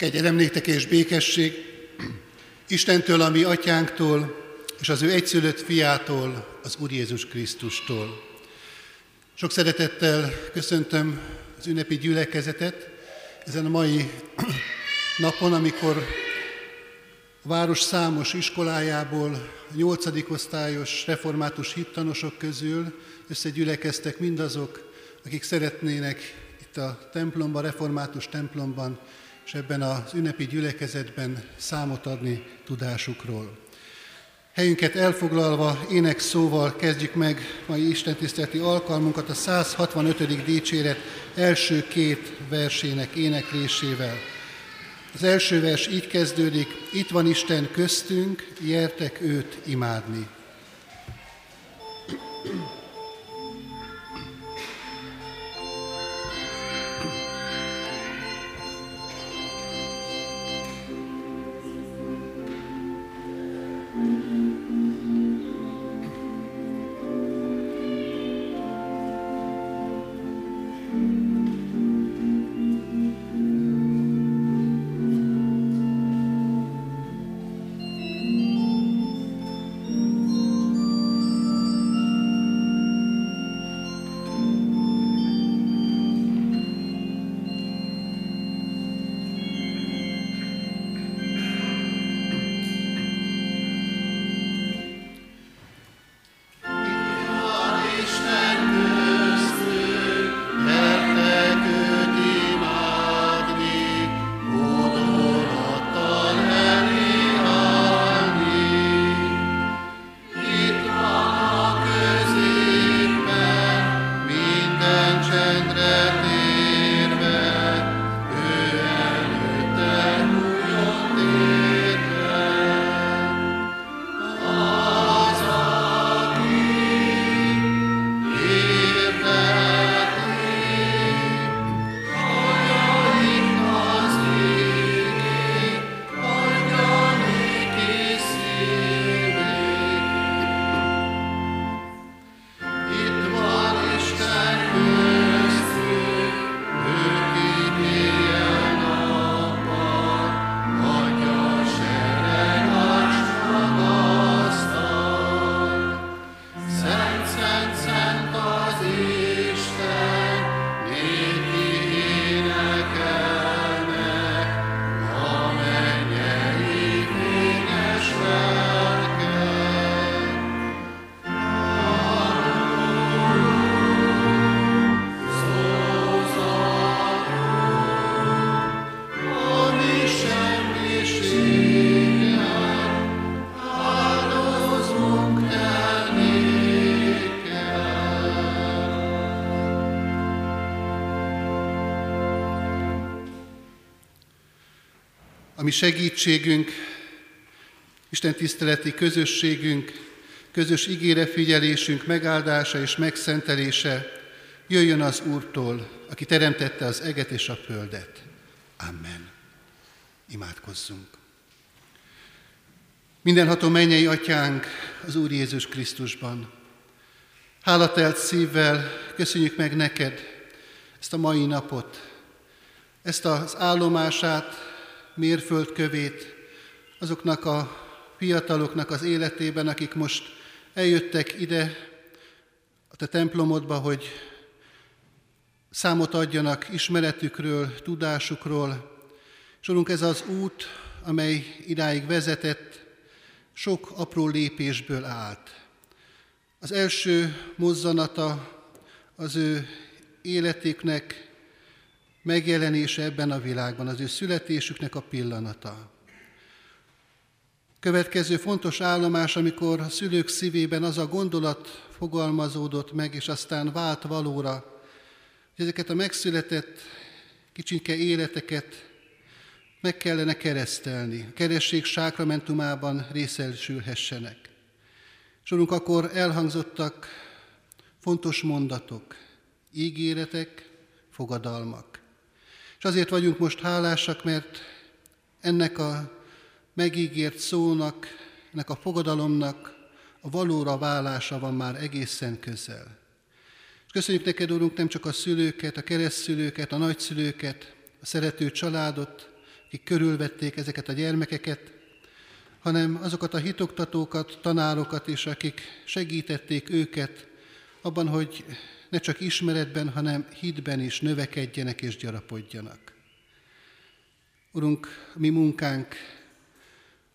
Kegyelem néktek és békesség Istentől, a mi atyánktól, és az ő egyszülött fiától, az Úr Jézus Krisztustól. Sok szeretettel köszöntöm az ünnepi gyülekezetet ezen a mai napon, amikor a város számos iskolájából, a nyolcadik osztályos református hittanosok közül összegyülekeztek mindazok, akik szeretnének itt a templomban, református templomban és ebben az ünnepi gyülekezetben számot adni tudásukról. Helyünket elfoglalva ének szóval kezdjük meg mai istentiszteleti alkalmunkat a 165. dicséret első két versének éneklésével. Az első vers így kezdődik, itt van Isten köztünk, jertek őt imádni. thank you mi segítségünk, Isten tiszteleti közösségünk, közös ígére figyelésünk megáldása és megszentelése jöjjön az Úrtól, aki teremtette az eget és a földet. Amen. Imádkozzunk. Mindenható mennyei atyánk az Úr Jézus Krisztusban. Hálatelt szívvel köszönjük meg neked ezt a mai napot, ezt az állomását, mérföldkövét azoknak a fiataloknak az életében, akik most eljöttek ide a te templomodba, hogy számot adjanak ismeretükről, tudásukról. És Urunk, ez az út, amely idáig vezetett, sok apró lépésből állt. Az első mozzanata az ő életüknek megjelenése ebben a világban, az ő születésüknek a pillanata. Következő fontos állomás, amikor a szülők szívében az a gondolat fogalmazódott meg, és aztán vált valóra, hogy ezeket a megszületett kicsinke életeket meg kellene keresztelni, a keresség sákramentumában részesülhessenek. És úrunk, akkor elhangzottak fontos mondatok, ígéretek, fogadalmak. És azért vagyunk most hálásak, mert ennek a megígért szónak, ennek a fogadalomnak a valóra válása van már egészen közel. És köszönjük neked, Úrunk, nem csak a szülőket, a keresztszülőket, a nagyszülőket, a szerető családot, akik körülvették ezeket a gyermekeket, hanem azokat a hitoktatókat, tanárokat is, akik segítették őket abban, hogy ne csak ismeretben, hanem hitben is növekedjenek és gyarapodjanak. Urunk, mi munkánk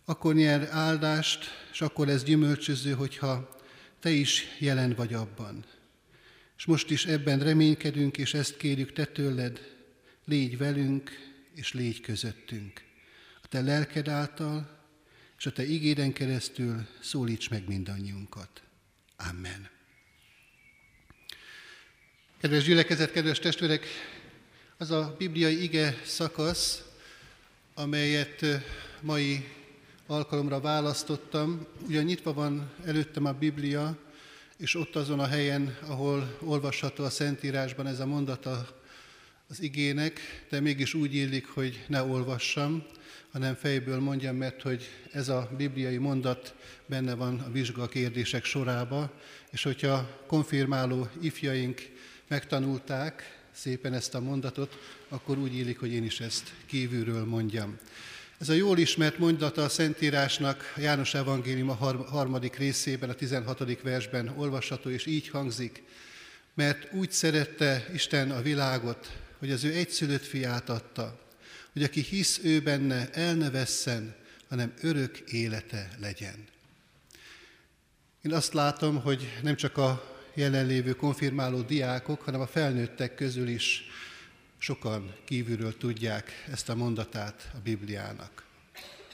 akkor nyer áldást, és akkor lesz gyümölcsöző, hogyha Te is jelen vagy abban. És most is ebben reménykedünk, és ezt kérjük Te tőled, légy velünk, és légy közöttünk. A Te lelked által, és a Te igéden keresztül szólíts meg mindannyiunkat. Amen. Kedves gyülekezet, kedves testvérek, az a bibliai ige szakasz, amelyet mai alkalomra választottam. Ugyan nyitva van előttem a Biblia, és ott azon a helyen, ahol olvasható a Szentírásban ez a mondata az igének, de mégis úgy illik, hogy ne olvassam, hanem fejből mondjam, mert hogy ez a bibliai mondat benne van a vizsga kérdések sorába, és hogyha konfirmáló ifjaink megtanulták szépen ezt a mondatot, akkor úgy illik, hogy én is ezt kívülről mondjam. Ez a jól ismert mondata a Szentírásnak a János Evangélium a harmadik részében, a 16. versben olvasható, és így hangzik, mert úgy szerette Isten a világot, hogy az ő egyszülött fiát adta, hogy aki hisz ő benne, el ne vesszen, hanem örök élete legyen. Én azt látom, hogy nem csak a jelenlévő konfirmáló diákok, hanem a felnőttek közül is sokan kívülről tudják ezt a mondatát a Bibliának.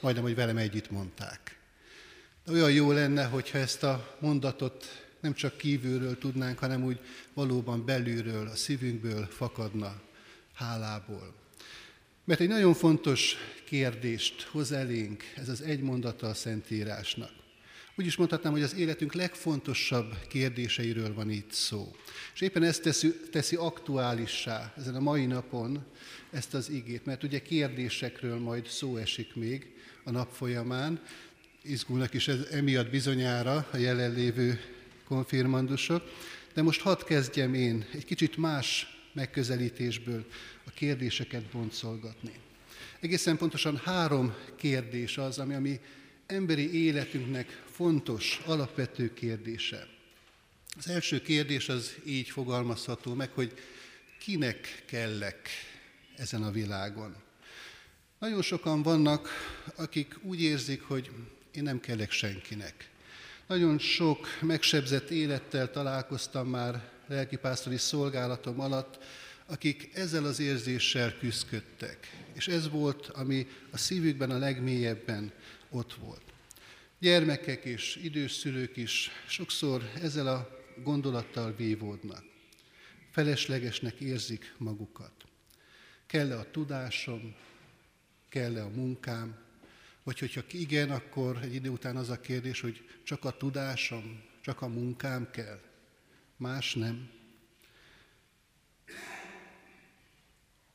Majdnem, hogy velem együtt mondták. De olyan jó lenne, hogyha ezt a mondatot nem csak kívülről tudnánk, hanem úgy valóban belülről, a szívünkből fakadna hálából. Mert egy nagyon fontos kérdést hoz elénk ez az egy mondata a Szentírásnak. Úgy is mondhatnám, hogy az életünk legfontosabb kérdéseiről van itt szó. És éppen ezt teszi, teszi aktuálissá ezen a mai napon ezt az igét, mert ugye kérdésekről majd szó esik még a nap folyamán. Izgulnak is ez emiatt bizonyára a jelenlévő konfirmandusok. De most hadd kezdjem én egy kicsit más megközelítésből a kérdéseket boncolgatni. Egészen pontosan három kérdés az, ami a emberi életünknek fontos, alapvető kérdése. Az első kérdés az így fogalmazható meg, hogy kinek kellek ezen a világon. Nagyon sokan vannak, akik úgy érzik, hogy én nem kellek senkinek. Nagyon sok megsebzett élettel találkoztam már lelkipásztori szolgálatom alatt, akik ezzel az érzéssel küzdködtek. És ez volt, ami a szívükben a legmélyebben ott volt. Gyermekek és idős szülők is sokszor ezzel a gondolattal vívódnak. Feleslegesnek érzik magukat. Kell-e a tudásom, kell-e a munkám, vagy hogyha igen, akkor egy idő után az a kérdés, hogy csak a tudásom, csak a munkám kell, más nem.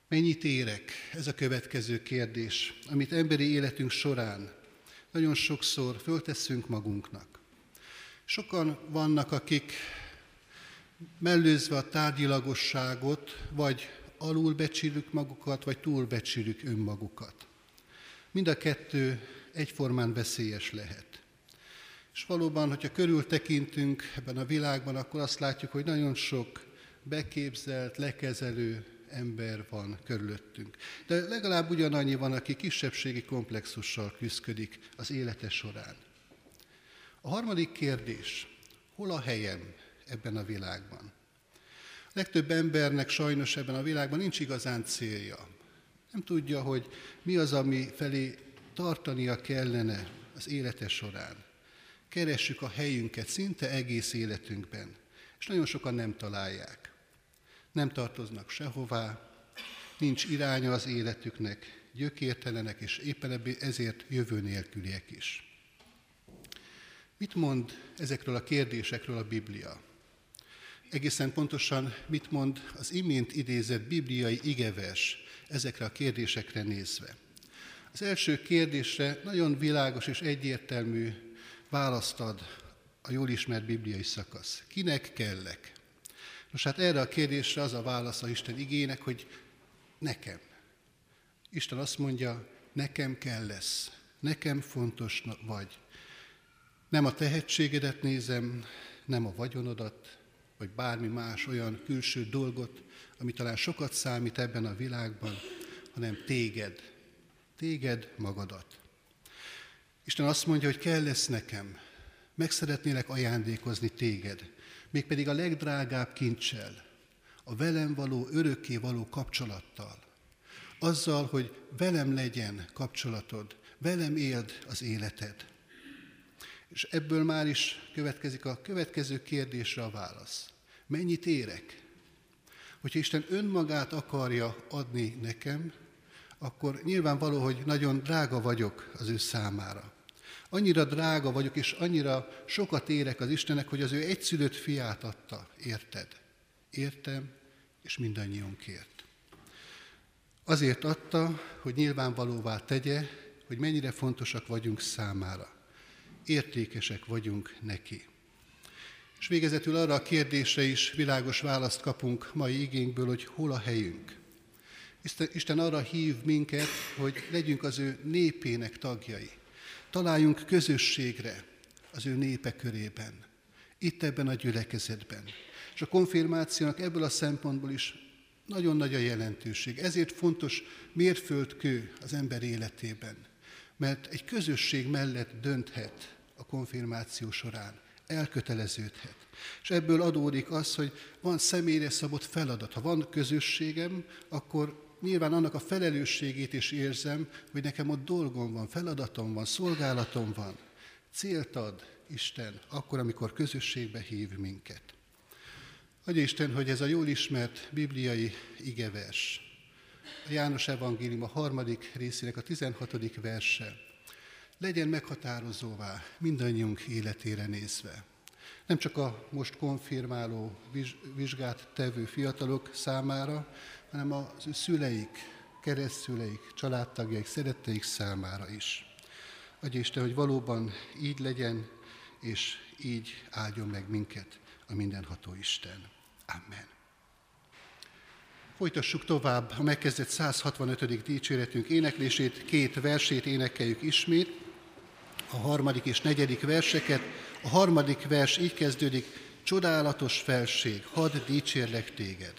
Mennyit érek? Ez a következő kérdés, amit emberi életünk során nagyon sokszor föltesszünk magunknak. Sokan vannak, akik mellőzve a tárgyilagosságot, vagy alulbecsülük magukat, vagy túlbecsülük önmagukat. Mind a kettő egyformán veszélyes lehet. És valóban, hogyha körül tekintünk ebben a világban, akkor azt látjuk, hogy nagyon sok beképzelt, lekezelő ember van körülöttünk. De legalább ugyanannyi van, aki kisebbségi komplexussal küzdik az élete során. A harmadik kérdés, hol a helyem ebben a világban? A legtöbb embernek sajnos ebben a világban nincs igazán célja. Nem tudja, hogy mi az, ami felé tartania kellene az élete során. Keressük a helyünket szinte egész életünkben, és nagyon sokan nem találják. Nem tartoznak sehová, nincs iránya az életüknek, gyökértelenek, és éppen ezért jövő nélküliek is. Mit mond ezekről a kérdésekről a Biblia? Egészen pontosan mit mond az imént idézett bibliai igevers ezekre a kérdésekre nézve? Az első kérdésre nagyon világos és egyértelmű választ ad a jól ismert bibliai szakasz. Kinek kellek? Nos hát erre a kérdésre az a válasz a Isten igének, hogy nekem. Isten azt mondja, nekem kell lesz, nekem fontos vagy. Nem a tehetségedet nézem, nem a vagyonodat, vagy bármi más olyan külső dolgot, ami talán sokat számít ebben a világban, hanem téged, téged magadat. Isten azt mondja, hogy kell lesz nekem, meg szeretnélek ajándékozni téged, mégpedig a legdrágább kincsel, a velem való, örökké való kapcsolattal. Azzal, hogy velem legyen kapcsolatod, velem éld az életed. És ebből már is következik a következő kérdésre a válasz. Mennyit érek? Hogyha Isten önmagát akarja adni nekem, akkor nyilvánvaló, hogy nagyon drága vagyok az ő számára. Annyira drága vagyok, és annyira sokat érek az Istennek, hogy az ő egyszülött fiát adta. Érted? Értem, és mindannyiunkért. Azért adta, hogy nyilvánvalóvá tegye, hogy mennyire fontosak vagyunk számára. Értékesek vagyunk neki. És végezetül arra a kérdésre is világos választ kapunk mai igényből, hogy hol a helyünk. Isten arra hív minket, hogy legyünk az ő népének tagjai. Találjunk közösségre az ő népe körében, itt ebben a gyülekezetben. És a konfirmációnak ebből a szempontból is nagyon nagy a jelentőség. Ezért fontos mérföldkő az ember életében, mert egy közösség mellett dönthet a konfirmáció során, elköteleződhet. És ebből adódik az, hogy van személyre szabott feladat. Ha van közösségem, akkor nyilván annak a felelősségét is érzem, hogy nekem ott dolgom van, feladatom van, szolgálatom van. Célt ad Isten akkor, amikor közösségbe hív minket. Adja Isten, hogy ez a jól ismert bibliai igevers, a János Evangélium a harmadik részének a 16. verse, legyen meghatározóvá mindannyiunk életére nézve. Nem csak a most konfirmáló vizsgát tevő fiatalok számára, hanem ő szüleik, keresztszüleik, családtagjaik, szeretteik számára is. Adj Isten, hogy valóban így legyen, és így áldjon meg minket a mindenható Isten. Amen. Folytassuk tovább a megkezdett 165. dicséretünk éneklését, két versét énekeljük ismét, a harmadik és negyedik verseket. A harmadik vers így kezdődik, csodálatos felség, hadd dicsérlek téged.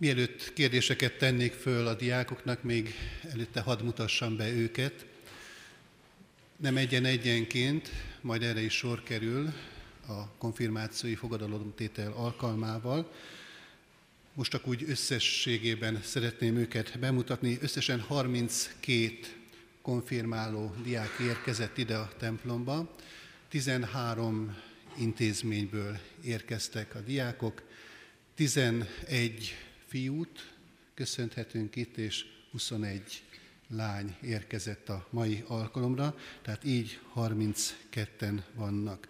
Mielőtt kérdéseket tennék föl a diákoknak, még előtte hadd mutassam be őket. Nem egyen-egyenként, majd erre is sor kerül a konfirmációi fogadalomtétel alkalmával. Most csak úgy összességében szeretném őket bemutatni. Összesen 32 konfirmáló diák érkezett ide a templomba. 13 intézményből érkeztek a diákok, 11 fiút köszönhetünk itt, és 21 lány érkezett a mai alkalomra, tehát így 32-en vannak.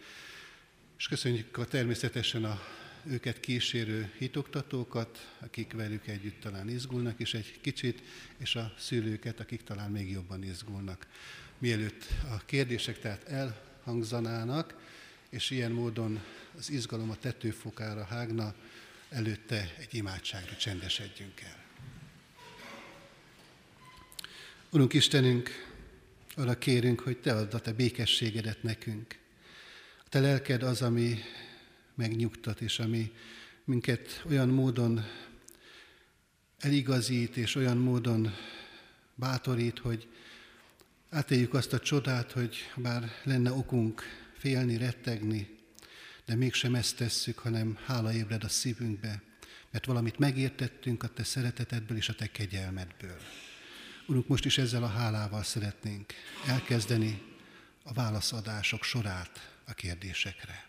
És köszönjük a természetesen a őket kísérő hitoktatókat, akik velük együtt talán izgulnak is egy kicsit, és a szülőket, akik talán még jobban izgulnak. Mielőtt a kérdések tehát elhangzanának, és ilyen módon az izgalom a tetőfokára hágna, előtte egy imádságra csendesedjünk el. Urunk Istenünk, arra kérünk, hogy Te add a Te békességedet nekünk. A Te lelked az, ami megnyugtat, és ami minket olyan módon eligazít, és olyan módon bátorít, hogy átéljük azt a csodát, hogy bár lenne okunk félni, rettegni, de mégsem ezt tesszük, hanem hála ébred a szívünkbe, mert valamit megértettünk a Te szeretetedből és a Te kegyelmedből. Urunk, most is ezzel a hálával szeretnénk elkezdeni a válaszadások sorát a kérdésekre.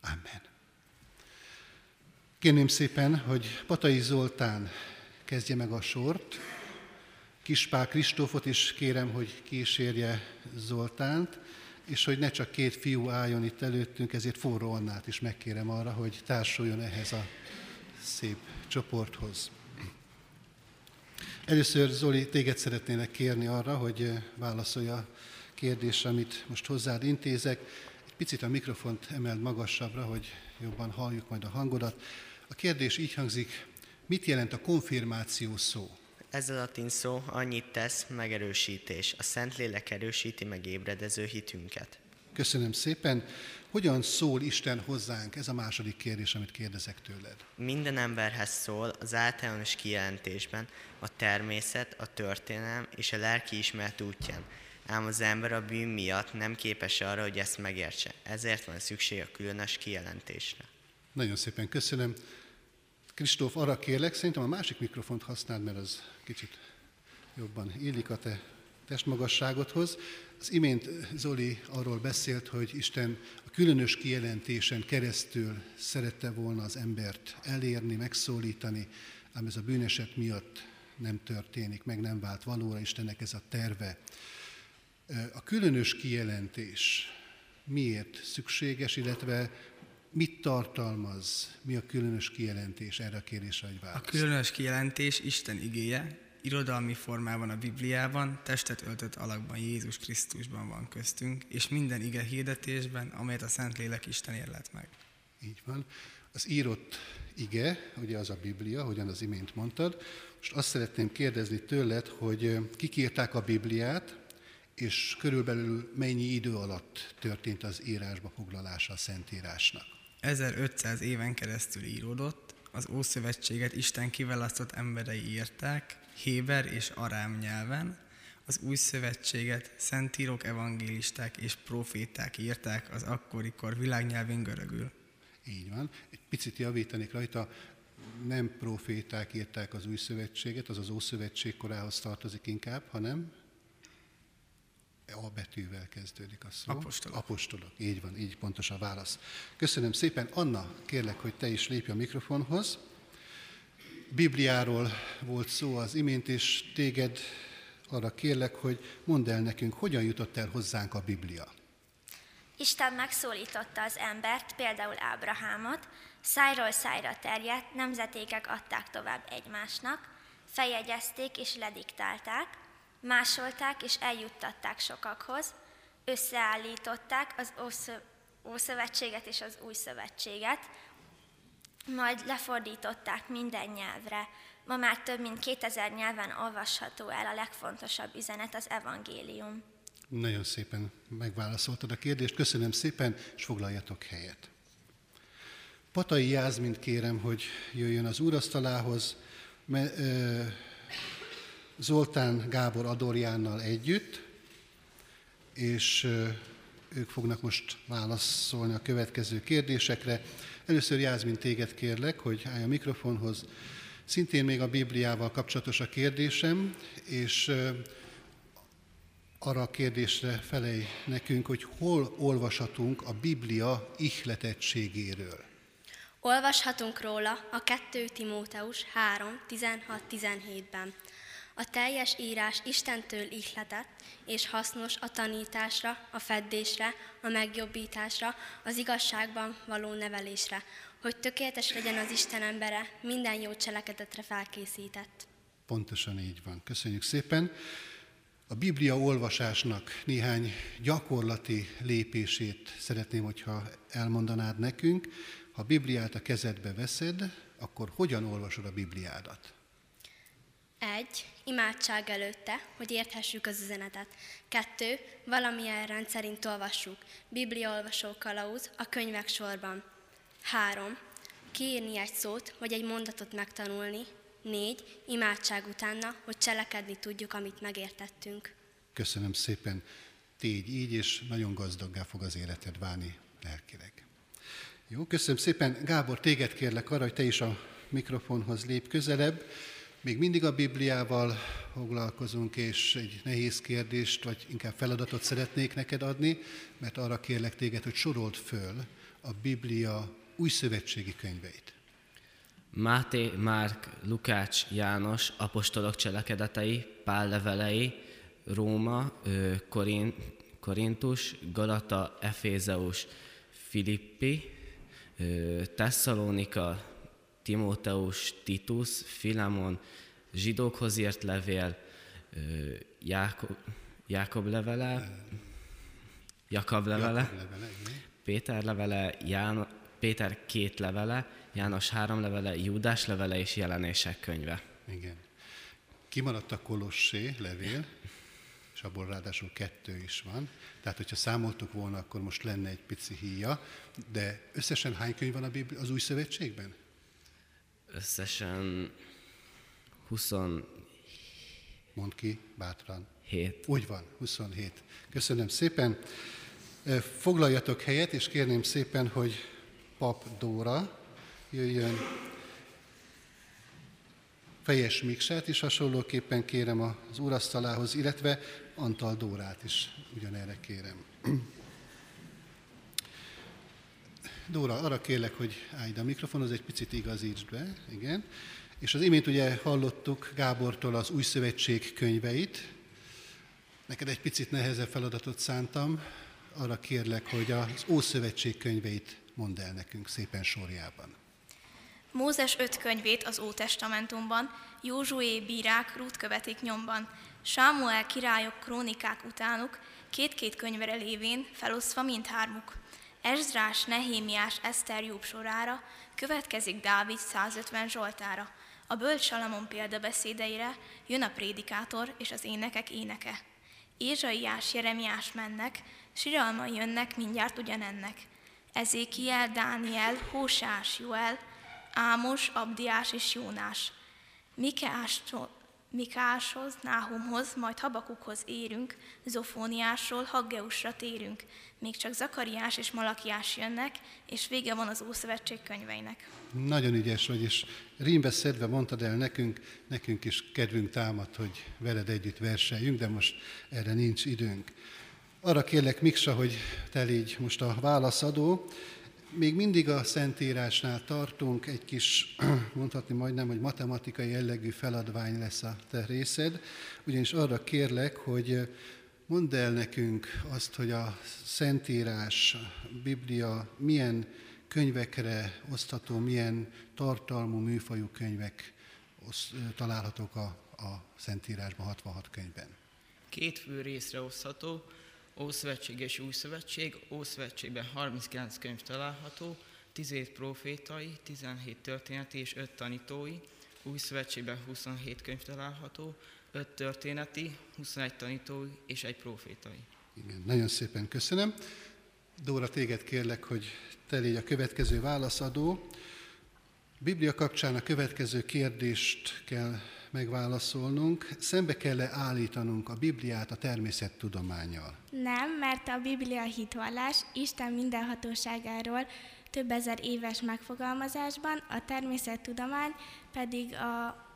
Amen. Kérném szépen, hogy Patai Zoltán kezdje meg a sort. Kispál Kristófot is kérem, hogy kísérje Zoltánt, és hogy ne csak két fiú álljon itt előttünk, ezért forró Annát is megkérem arra, hogy társuljon ehhez a szép csoporthoz. Először Zoli, téged szeretnének kérni arra, hogy válaszolja a kérdésre, amit most hozzád intézek. Egy picit a mikrofont emeld magasabbra, hogy jobban halljuk majd a hangodat. A kérdés így hangzik, mit jelent a konfirmáció szó? Ez a latin szó annyit tesz, megerősítés. A Szentlélek erősíti meg ébredező hitünket. Köszönöm szépen. Hogyan szól Isten hozzánk? Ez a második kérdés, amit kérdezek tőled. Minden emberhez szól az általános kijelentésben a természet, a történelem és a lelki ismeret útján. Ám az ember a bűn miatt nem képes arra, hogy ezt megértse. Ezért van szükség a különös kijelentésre. Nagyon szépen köszönöm. Kristóf, arra kérlek, szerintem a másik mikrofont használd, mert az kicsit jobban illik a te testmagasságodhoz. Az imént Zoli arról beszélt, hogy Isten a különös kijelentésen keresztül szerette volna az embert elérni, megszólítani, ám ez a bűneset miatt nem történik, meg nem vált valóra Istennek ez a terve. A különös kijelentés miért szükséges, illetve mit tartalmaz, mi a különös kijelentés erre a kérdésre, hogy válasz? A különös kijelentés Isten igéje, irodalmi formában a Bibliában, testet öltött alakban Jézus Krisztusban van köztünk, és minden ige hirdetésben, amelyet a Szentlélek Isten érlet meg. Így van. Az írott ige, ugye az a Biblia, hogyan az imént mondtad. Most azt szeretném kérdezni tőled, hogy kik írták a Bibliát, és körülbelül mennyi idő alatt történt az írásba foglalása a Szentírásnak? 1500 éven keresztül íródott, az Ószövetséget Isten kiválasztott emberei írták, Héber és Arám nyelven, az új szövetséget szentírok, evangélisták és proféták írták az akkori kor világnyelvén görögül. Így van. Egy picit javítanék rajta, nem proféták írták az új szövetséget, az az Ószövetség korához tartozik inkább, hanem a betűvel kezdődik a szó. Apostolok. Apostolok, így van, így pontos a válasz. Köszönöm szépen. Anna, kérlek, hogy te is lépj a mikrofonhoz. Bibliáról volt szó az imént, és téged arra kérlek, hogy mondd el nekünk, hogyan jutott el hozzánk a Biblia. Isten megszólította az embert, például Ábrahámot, szájról szájra terjedt, nemzetékek adták tovább egymásnak, feljegyezték és lediktálták, másolták és eljuttatták sokakhoz, összeállították az Ószövetséget és az Új Szövetséget, majd lefordították minden nyelvre. Ma már több mint 2000 nyelven olvasható el a legfontosabb üzenet, az evangélium. Nagyon szépen megválaszoltad a kérdést, köszönöm szépen, és foglaljatok helyet. Patai Jászmint kérem, hogy jöjjön az úrasztalához, Zoltán Gábor Adorjánnal együtt, és ők fognak most válaszolni a következő kérdésekre. Először Jászmin téged kérlek, hogy állj a mikrofonhoz. Szintén még a Bibliával kapcsolatos a kérdésem, és arra a kérdésre felej nekünk, hogy hol olvashatunk a Biblia ihletettségéről. Olvashatunk róla a 2 Timóteus 3, 16-17-ben. A teljes írás Istentől ihletett és hasznos a tanításra, a feddésre, a megjobbításra, az igazságban való nevelésre, hogy tökéletes legyen az Isten embere, minden jó cselekedetre felkészített. Pontosan így van. Köszönjük szépen. A Biblia olvasásnak néhány gyakorlati lépését szeretném, hogyha elmondanád nekünk. Ha a Bibliát a kezedbe veszed, akkor hogyan olvasod a Bibliádat? Egy, imádság előtte, hogy érthessük az üzenetet. Kettő, valamilyen rendszerint olvassuk. olvasó kalauz a könyvek sorban. Három, kiírni egy szót, vagy egy mondatot megtanulni. Négy, imádság utána, hogy cselekedni tudjuk, amit megértettünk. Köszönöm szépen. Tégy így, és nagyon gazdaggá fog az életed válni lelkileg. Jó, köszönöm szépen. Gábor, téged kérlek arra, hogy te is a mikrofonhoz lép közelebb. Még mindig a Bibliával foglalkozunk, és egy nehéz kérdést, vagy inkább feladatot szeretnék neked adni, mert arra kérlek téged, hogy sorold föl a Biblia új szövetségi könyveit. Máté, Márk, Lukács, János, apostolok cselekedetei, Pál levelei, Róma, Korin, Korintus, Galata, Efézeus, Filippi, Tesszalonika, Timóteus, Titus, Filemon, zsidókhoz írt levél, Jákob, Jákob levele, Jakab levele, Jakab levele Péter levele, Ján, Péter két levele, János három levele, Júdás levele és jelenések könyve. Igen. Kimaradt a Kolossé levél, és abból ráadásul kettő is van. Tehát, hogyha számoltuk volna, akkor most lenne egy pici híja. De összesen hány könyv van az új szövetségben? Összesen 20... Mond ki, bátran. 7. Úgy van, 27. Köszönöm szépen. Foglaljatok helyet, és kérném szépen, hogy Pap Dóra jöjjön. Fejes Miksát is hasonlóképpen kérem az úrasztalához, illetve Antal Dórát is ugyanerre kérem. Dóra, arra kérlek, hogy állj a mikrofonhoz, egy picit igazítsd be, igen. És az imént ugye hallottuk Gábortól az új szövetség könyveit. Neked egy picit nehezebb feladatot szántam. Arra kérlek, hogy az Ószövetség könyveit mondd el nekünk szépen sorjában. Mózes öt könyvét az Ótestamentumban, Józsué bírák rút követik nyomban, Sámuel királyok krónikák utánuk, két-két könyvere lévén felosztva mindhármuk. Ezrás, Nehémiás, Eszter jobb sorára, következik Dávid 150 Zsoltára. A bölcs Salamon példabeszédeire jön a prédikátor és az énekek éneke. Ézsaiás, Jeremiás mennek, siralma jönnek mindjárt ugyanennek. Ezékiel, Dániel, Hósás, Joel, Ámos, Abdiás és Jónás. Mikeástól, Mikáshoz, Náhumhoz, majd Habakukhoz érünk, Zofóniásról Haggeusra térünk, még csak Zakariás és Malakiás jönnek, és vége van az Ószövetség könyveinek. Nagyon ügyes vagy, és rímbe szedve mondtad el nekünk, nekünk is kedvünk támad, hogy veled együtt verseljünk, de most erre nincs időnk. Arra kérlek, Miksa, hogy te légy most a válaszadó, még mindig a Szentírásnál tartunk, egy kis, mondhatni majdnem, hogy matematikai jellegű feladvány lesz a te részed, ugyanis arra kérlek, hogy mondd el nekünk azt, hogy a Szentírás, a Biblia milyen könyvekre osztható, milyen tartalmú, műfajú könyvek találhatók a, a Szentírásban, 66 könyvben. Két fő részre osztható, Ószövetség és Új Szövetség. Ószövetségben 39 könyv található, 17 profétai, 17 történeti és 5 tanítói. Új Szövetségben 27 könyv található, 5 történeti, 21 tanítói és egy profétai. Igen, nagyon szépen köszönöm. Dóra, téged kérlek, hogy te légy a következő válaszadó. Biblia kapcsán a következő kérdést kell megválaszolnunk. Szembe kell-e állítanunk a Bibliát a természettudományjal? Nem, mert a Biblia hitvallás Isten mindenhatóságáról több ezer éves megfogalmazásban, a természettudomány pedig a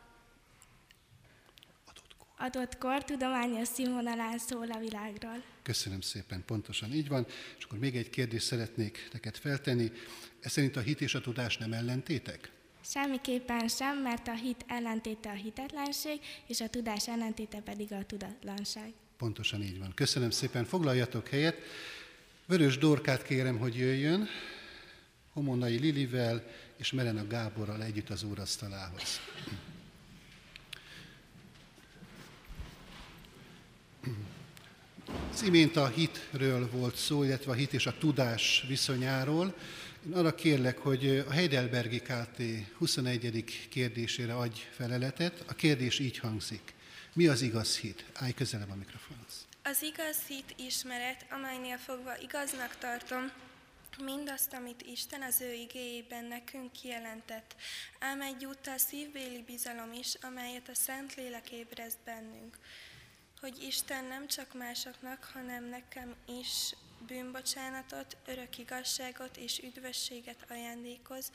adott kor tudományos színvonalán szól a világról. Köszönöm szépen, pontosan így van. És akkor még egy kérdést szeretnék neked feltenni. Ez szerint a hit és a tudás nem ellentétek? Semmiképpen sem, mert a hit ellentéte a hitetlenség, és a tudás ellentéte pedig a tudatlanság. Pontosan így van. Köszönöm szépen, foglaljatok helyet. Vörös Dorkát kérem, hogy jöjjön, Homonai Lilivel és Melena Gáborral együtt az úrasztalához. Az imént a hitről volt szó, illetve a hit és a tudás viszonyáról. Én arra kérlek, hogy a Heidelbergi KT 21. kérdésére adj feleletet. A kérdés így hangzik. Mi az igaz hit? Állj közelebb a mikrofonhoz. Az igaz hit ismeret, amelynél fogva igaznak tartom, mindazt, amit Isten az ő igéjében nekünk kijelentett, ám egyúttal szívbéli bizalom is, amelyet a Szentlélek ébreszt bennünk hogy Isten nem csak másoknak, hanem nekem is bűnbocsánatot, örök igazságot és üdvösséget ajándékoz,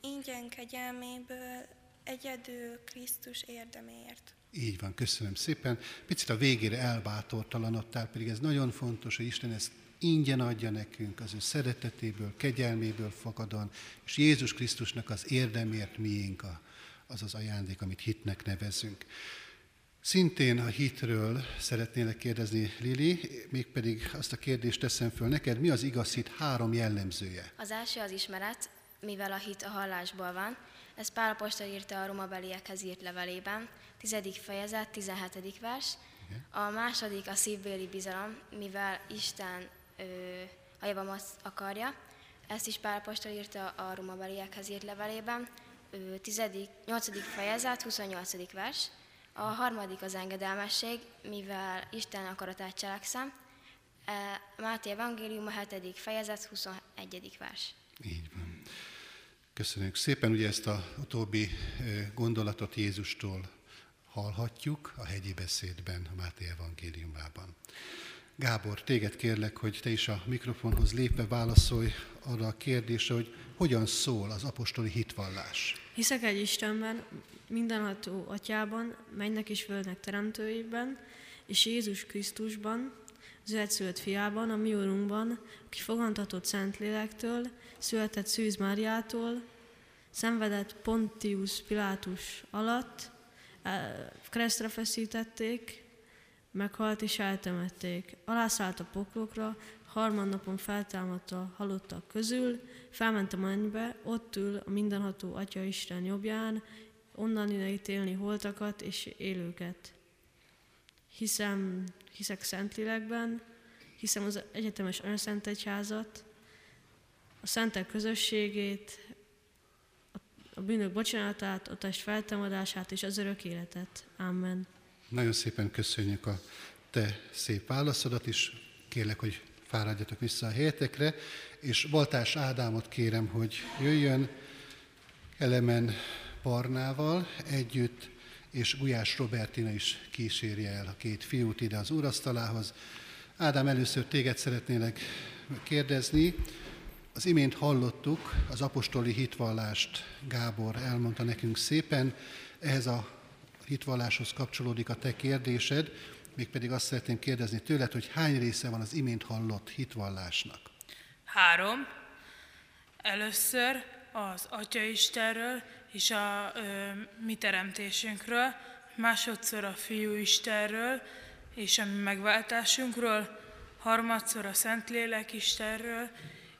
ingyen kegyelméből egyedül Krisztus érdeméért. Így van, köszönöm szépen. Picit a végére elbátortalanodtál, pedig ez nagyon fontos, hogy Isten ezt ingyen adja nekünk, az ő szeretetéből, kegyelméből fakadon, és Jézus Krisztusnak az érdemért miénk az az ajándék, amit hitnek nevezünk. Szintén a hitről szeretnélek kérdezni, Lili, mégpedig azt a kérdést teszem föl neked, mi az igaz hit három jellemzője? Az első az ismeret, mivel a hit a hallásból van. Ez Pál Apostol írta a romabeliekhez írt levelében, 10. fejezet, 17. vers. A második a szívbéli bizalom, mivel Isten ö, a javamat akarja. Ezt is Pál Apostol írta a romabeliekhez írt levelében, ö, 10. 8. fejezet, 28. vers. A harmadik az engedelmesség, mivel Isten akaratát cselekszem. E, Máté Evangélium a 7. fejezet 21. vers. Így van. Köszönjük szépen, ugye ezt a utóbbi gondolatot Jézustól hallhatjuk a hegyi beszédben, a Máté evangéliumában. Gábor, téged kérlek, hogy te is a mikrofonhoz lépve válaszolj arra a kérdésre, hogy hogyan szól az apostoli hitvallás. Hiszek egy Istenben, mindenható atyában, mennek és földnek teremtőjében, és Jézus Krisztusban, az egyszülött fiában, a mi úrunkban, aki fogantatott Szentlélektől, született Szűz Máriától, szenvedett Pontius Pilátus alatt, e, keresztre feszítették, meghalt és eltemették. Alászállt a poklokra, harmadnapon feltámadt a halottak közül, felment a mennybe, ott ül a mindenható Atya Isten jobbján, onnan ítélni holtakat és élőket. Hiszem, hiszek Szentlélekben, hiszem az egyetemes önszent egyházat, a szentek közösségét, a bűnök bocsánatát, a test feltámadását és az örök életet. Amen. Nagyon szépen köszönjük a te szép válaszodat is. Kérlek, hogy fáradjatok vissza a helyetekre, és Baltás Ádámot kérem, hogy jöjjön, Elemen Barnával együtt, és Gulyás Robertina is kísérje el a két fiút ide az úrasztalához. Ádám, először téged szeretnélek kérdezni. Az imént hallottuk, az apostoli hitvallást Gábor elmondta nekünk szépen, ehhez a hitvalláshoz kapcsolódik a te kérdésed, mégpedig azt szeretném kérdezni tőled, hogy hány része van az imént hallott hitvallásnak? Három. Először az Atya Istenről és a ö, mi teremtésünkről, másodszor a Fiú Istenről és a mi megváltásunkról, harmadszor a Szentlélek Istenről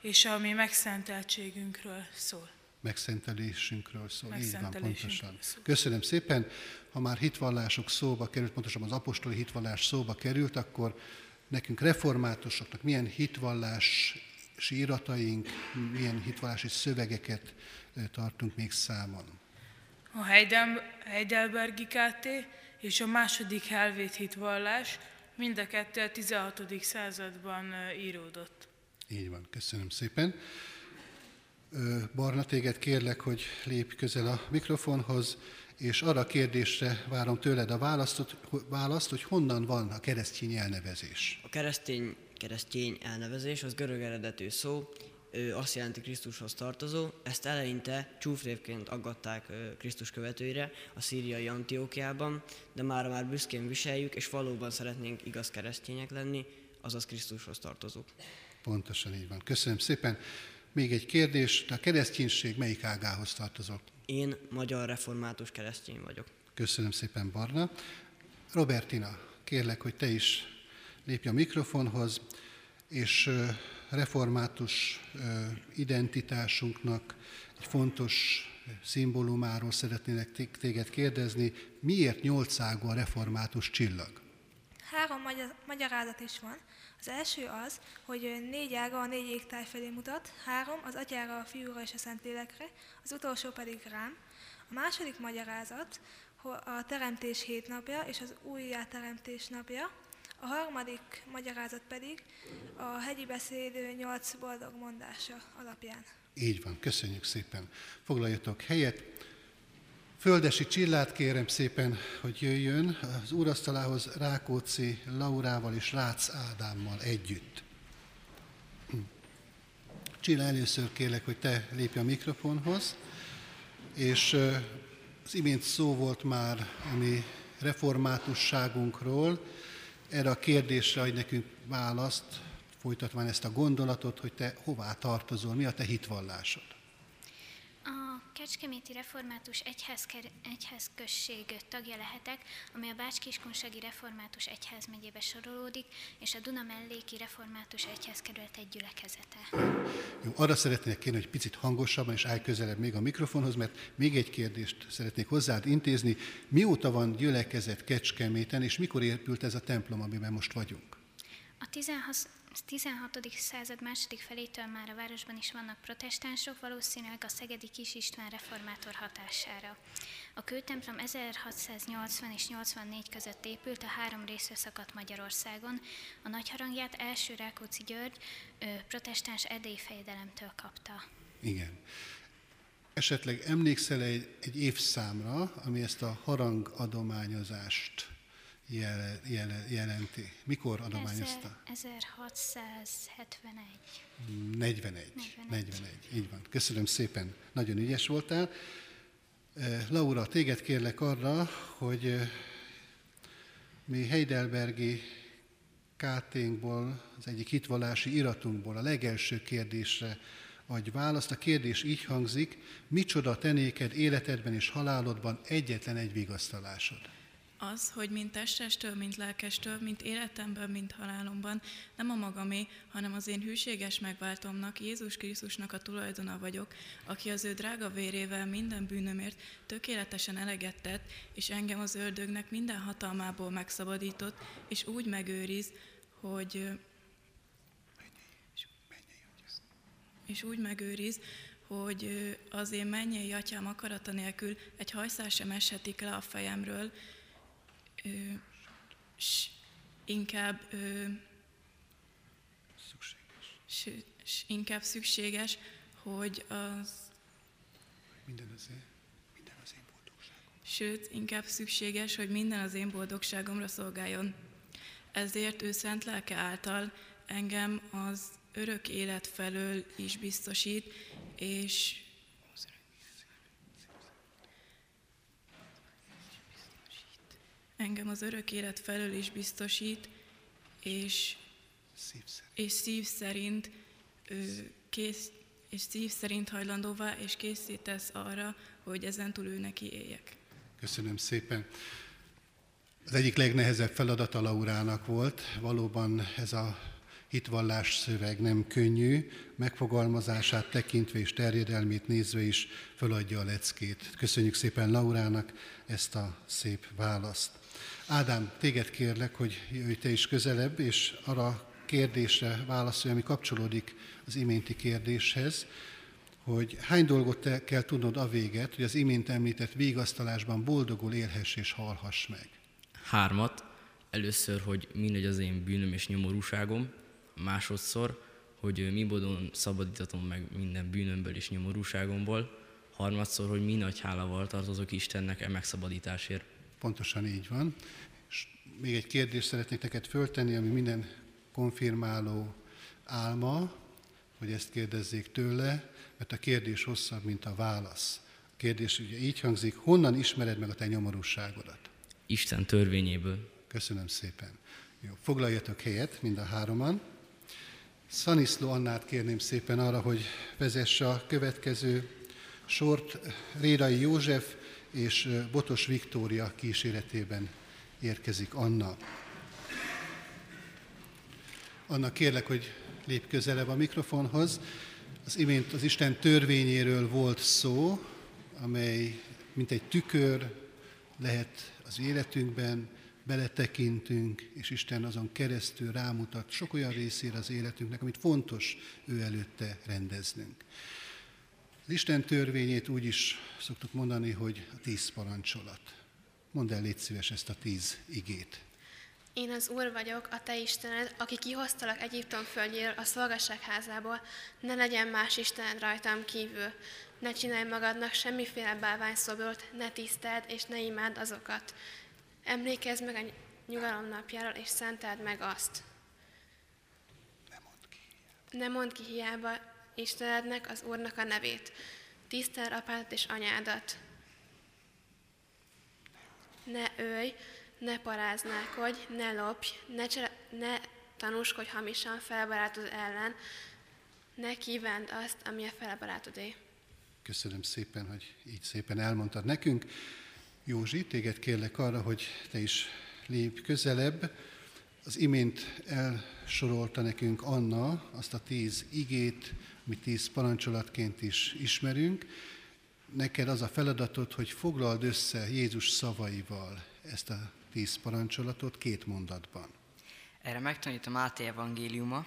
és a mi megszenteltségünkről szól. Megszentelésünkről szól, így van, pontosan. Szól. Köszönöm szépen. Ha már hitvallások szóba került, pontosan az apostoli hitvallás szóba került, akkor nekünk reformátusoknak milyen hitvallás sírataink, milyen hitvallási szövegeket tartunk még számon. A Heidelbergi KT és a második Helvét hitvallás mind a kettő a 16. században íródott. Így van, köszönöm szépen. Barna, téged kérlek, hogy lépj közel a mikrofonhoz, és arra a kérdésre várom tőled a választ, választ, hogy honnan van a keresztény elnevezés. A keresztény, keresztény elnevezés az görög eredetű szó, azt jelenti Krisztushoz tartozó. Ezt eleinte csúfrévként aggatták Krisztus követőire a szíriai Antiókiában, de már már büszkén viseljük, és valóban szeretnénk igaz keresztények lenni, azaz Krisztushoz tartozók. Pontosan így van. Köszönöm szépen. Még egy kérdés, a kereszténység melyik ágához tartozok? Én magyar református keresztény vagyok. Köszönöm szépen, Barna. Robertina, kérlek, hogy te is lépj a mikrofonhoz, és református identitásunknak egy fontos szimbólumáról szeretnének téged kérdezni. Miért nyolcágú a református csillag? Három magyarázat is van. Az első az, hogy négy ága a négy égtáj felé mutat, három az atyára, a fiúra és a szentlélekre, az utolsó pedig rám. A második magyarázat a teremtés hét napja és az újjáteremtés napja, a harmadik magyarázat pedig a hegyi beszéd nyolc boldog mondása alapján. Így van, köszönjük szépen. Foglaljatok helyet. Földesi Csillát kérem szépen, hogy jöjjön az úrasztalához Rákóczi Laurával és Rácz Ádámmal együtt. Csilla, először kérlek, hogy te lépj a mikrofonhoz, és az imént szó volt már a mi reformátusságunkról, erre a kérdésre adj nekünk választ, folytatván ezt a gondolatot, hogy te hová tartozol, mi a te hitvallásod. Kecskeméti Református Egyház, Egyházközség tagja lehetek, ami a Bács-Kiskunsági Református Egyház megyébe sorolódik, és a Duna melléki Református Egyházkerület egy gyülekezete. Jó, arra szeretnék kérni, hogy picit hangosabban és állj közelebb még a mikrofonhoz, mert még egy kérdést szeretnék hozzád intézni. Mióta van gyülekezet Kecskeméten, és mikor épült ez a templom, amiben most vagyunk? A 16, 16. század második felétől már a városban is vannak protestánsok, valószínűleg a Szegedi Kis István reformátor hatására. A kőtemplom 1680 és 84 között épült, a három részre szakadt Magyarországon. A nagyharangját első Rákóczi György protestáns erdélyi fejedelemtől kapta. Igen. Esetleg emlékszel egy, egy évszámra, ami ezt a harangadományozást jele, jele, jelenti? Mikor adományozta? 1671. 41. 41. Így van. Köszönöm szépen, nagyon ügyes voltál. Laura, téged kérlek arra, hogy mi Heidelbergi káténkból, az egyik hitvallási iratunkból a legelső kérdésre adj választ. A kérdés így hangzik, micsoda tenéked életedben és halálodban egyetlen egy vigasztalásod? Az, hogy mint testestől, mint lelkestől, mint életemben, mint halálomban nem a magamé, hanem az én hűséges megváltomnak, Jézus Krisztusnak a tulajdona vagyok, aki az ő drága vérével minden bűnömért tökéletesen eleget tett, és engem az ördögnek minden hatalmából megszabadított, és úgy megőriz, hogy és úgy megőriz, hogy az én mennyei atyám akarata nélkül egy hajszál sem eshetik le a fejemről, ö, s inkább ö, szükséges. S, s inkább szükséges, hogy az minden az én, minden az én boldogságom. Sőt, inkább szükséges, hogy minden az én boldogságomra szolgáljon. Ezért ő szent lelke által engem az örök élet felől is biztosít, és engem az örök élet felől is biztosít, és szív szerint, és szív szerint, ő, kész, és szív szerint hajlandóvá, és készítesz arra, hogy ezentúl ő neki éljek. Köszönöm szépen. Az egyik legnehezebb feladata Laurának volt, valóban ez a hitvallás szöveg nem könnyű, megfogalmazását tekintve és terjedelmét nézve is föladja a leckét. Köszönjük szépen Laurának ezt a szép választ. Ádám, téged kérlek, hogy jöjj te is közelebb, és arra kérdésre válaszolj, ami kapcsolódik az iménti kérdéshez, hogy hány dolgot te kell tudnod a véget, hogy az imént említett végasztalásban boldogul élhess és halhass meg. Hármat. Először, hogy mindegy az én bűnöm és nyomorúságom. Másodszor, hogy mi módon szabadítatom meg minden bűnömből és nyomorúságomból, harmadszor, hogy mi nagy hálával tartozok Istennek e megszabadításért. Pontosan így van. És még egy kérdést szeretnék neked föltenni, ami minden konfirmáló álma, hogy ezt kérdezzék tőle, mert a kérdés hosszabb, mint a válasz. A kérdés ugye így hangzik, honnan ismered meg a te nyomorúságodat? Isten törvényéből. Köszönöm szépen. Jó, foglaljatok helyet, mind a hároman. Szaniszló Annát kérném szépen arra, hogy vezesse a következő sort. Rédai József és Botos Viktória kíséretében érkezik Anna. Anna, kérlek, hogy lép közelebb a mikrofonhoz. Az imént az Isten törvényéről volt szó, amely mint egy tükör lehet az életünkben, beletekintünk, és Isten azon keresztül rámutat sok olyan részére az életünknek, amit fontos ő előtte rendeznünk. Isten törvényét úgy is szoktuk mondani, hogy a tíz parancsolat. Mondd el, légy szíves ezt a tíz igét. Én az Úr vagyok, a Te Istened, aki kihoztalak Egyiptom földjéről, a szolgasságházából, ne legyen más Istened rajtam kívül. Ne csinálj magadnak semmiféle bálványszobort, ne tiszteld és ne imád azokat. Emlékezz meg a nyugalom napjáról, és szenteld meg azt. Ne mondd ki hiába Istenednek, az Úrnak a nevét. Tisztel apádat és anyádat. Ne ölj, ne paráználkodj, ne lopj, ne, csere, ne tanúskodj hamisan felbarátod ellen, ne kívánd azt, ami a felbarátodé. Köszönöm szépen, hogy így szépen elmondtad nekünk. Józsi, téged kérlek arra, hogy te is lépj közelebb. Az imént elsorolta nekünk Anna azt a tíz igét, amit tíz parancsolatként is ismerünk. Neked az a feladatod, hogy foglald össze Jézus szavaival ezt a tíz parancsolatot két mondatban. Erre megtanítom Máté evangéliuma,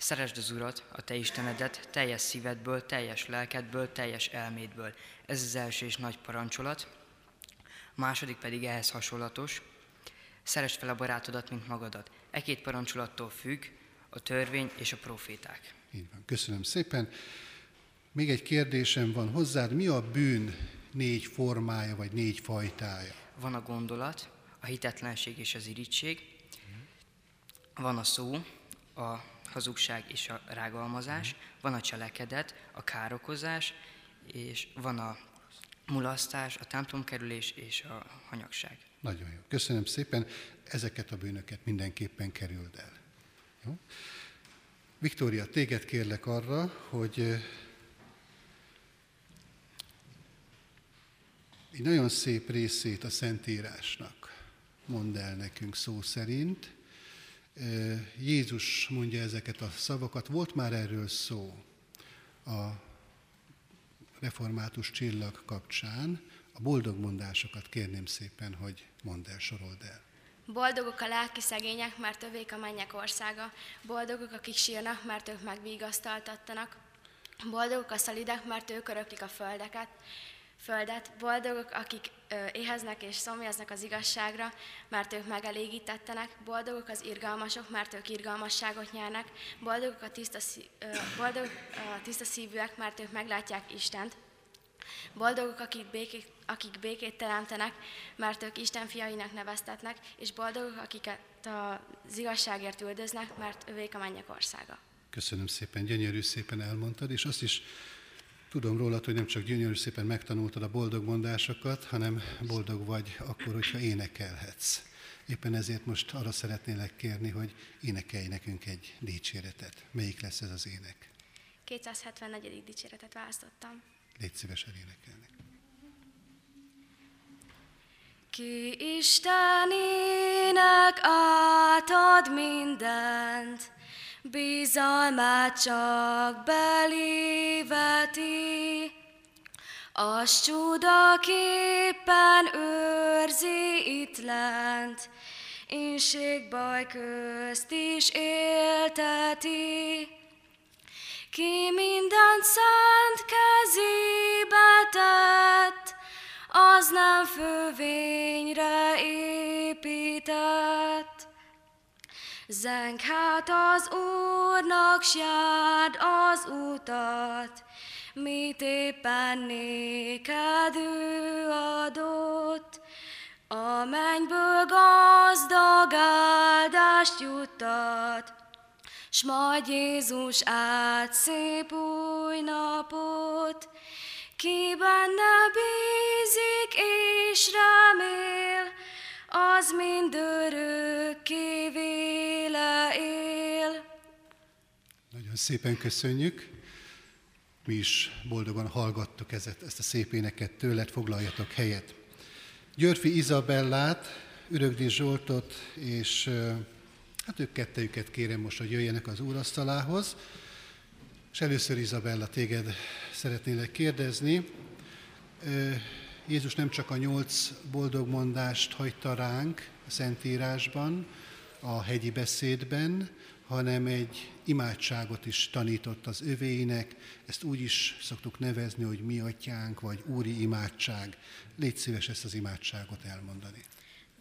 Szeresd az Urat, a te Istenedet, teljes szívedből, teljes lelkedből, teljes elmédből. Ez az első és nagy parancsolat. A második pedig ehhez hasonlatos. Szeresd fel a barátodat, mint magadat. E két parancsolattól függ a törvény és a proféták. Így van. Köszönöm szépen. Még egy kérdésem van hozzád. Mi a bűn négy formája, vagy négy fajtája? Van a gondolat, a hitetlenség és az irítség. Van a szó, a hazugság és a rágalmazás. Van a cselekedet, a károkozás, és van a mulasztás, a templomkerülés és a hanyagság. Nagyon jó. Köszönöm szépen. Ezeket a bűnöket mindenképpen kerüld el. Jó? Viktória, téged kérlek arra, hogy egy nagyon szép részét a Szentírásnak mondd el nekünk szó szerint. Jézus mondja ezeket a szavakat. Volt már erről szó a református csillag kapcsán. A boldog mondásokat kérném szépen, hogy mondd el, sorold el. Boldogok a lelki szegények, mert övék a mennyek országa. Boldogok, akik sírnak, mert ők megvigasztaltattanak. Boldogok a szalidek, mert ők öröklik a földeket. Földet. Boldogok, akik éheznek és szomjaznak az igazságra, mert ők megelégítettenek. Boldogok az irgalmasok, mert ők irgalmasságot nyernek. Boldogok a tiszta, ö, boldogok a tiszta szívűek, mert ők meglátják Istent. Boldogok, akik békét, akik békét teremtenek, mert ők Isten fiainak neveztetnek, és boldogok, akiket az igazságért üldöznek, mert övék a mennyek országa. Köszönöm szépen, gyönyörű szépen elmondtad, és azt is tudom rólad, hogy nem csak gyönyörű szépen megtanultad a boldog mondásokat, hanem boldog vagy akkor, hogyha énekelhetsz. Éppen ezért most arra szeretnélek kérni, hogy énekelj nekünk egy dicséretet. Melyik lesz ez az ének? 274. dicséretet választottam. Légy szívesen énekelni. Ki Istenének átad mindent, bizalmát csak beléveti, az csudaképpen őrzi itt lent, inség baj közt is élteti. Ki mindent szent kezébe tett, az nem fővényre épített. Zeng hát az Úrnak, s járd az utat, mit éppen néked ő adott. A mennyből gazdag áldást juttat, s majd Jézus át szép új napot, ki benne bízik és remél, az mind örökké véle él. Nagyon szépen köszönjük. Mi is boldogan hallgattuk ezt, ezt a szép éneket tőled, foglaljatok helyet. Györfi Izabellát, Ürögdi Zsoltot, és hát ők kettejüket kérem most, hogy jöjjenek az úrasztalához. És először Izabella, téged szeretnélek kérdezni. Jézus nem csak a nyolc boldog mondást hagyta ránk a Szentírásban, a hegyi beszédben, hanem egy imádságot is tanított az övéinek, ezt úgy is szoktuk nevezni, hogy mi atyánk, vagy úri imádság. Légy szíves ezt az imádságot elmondani.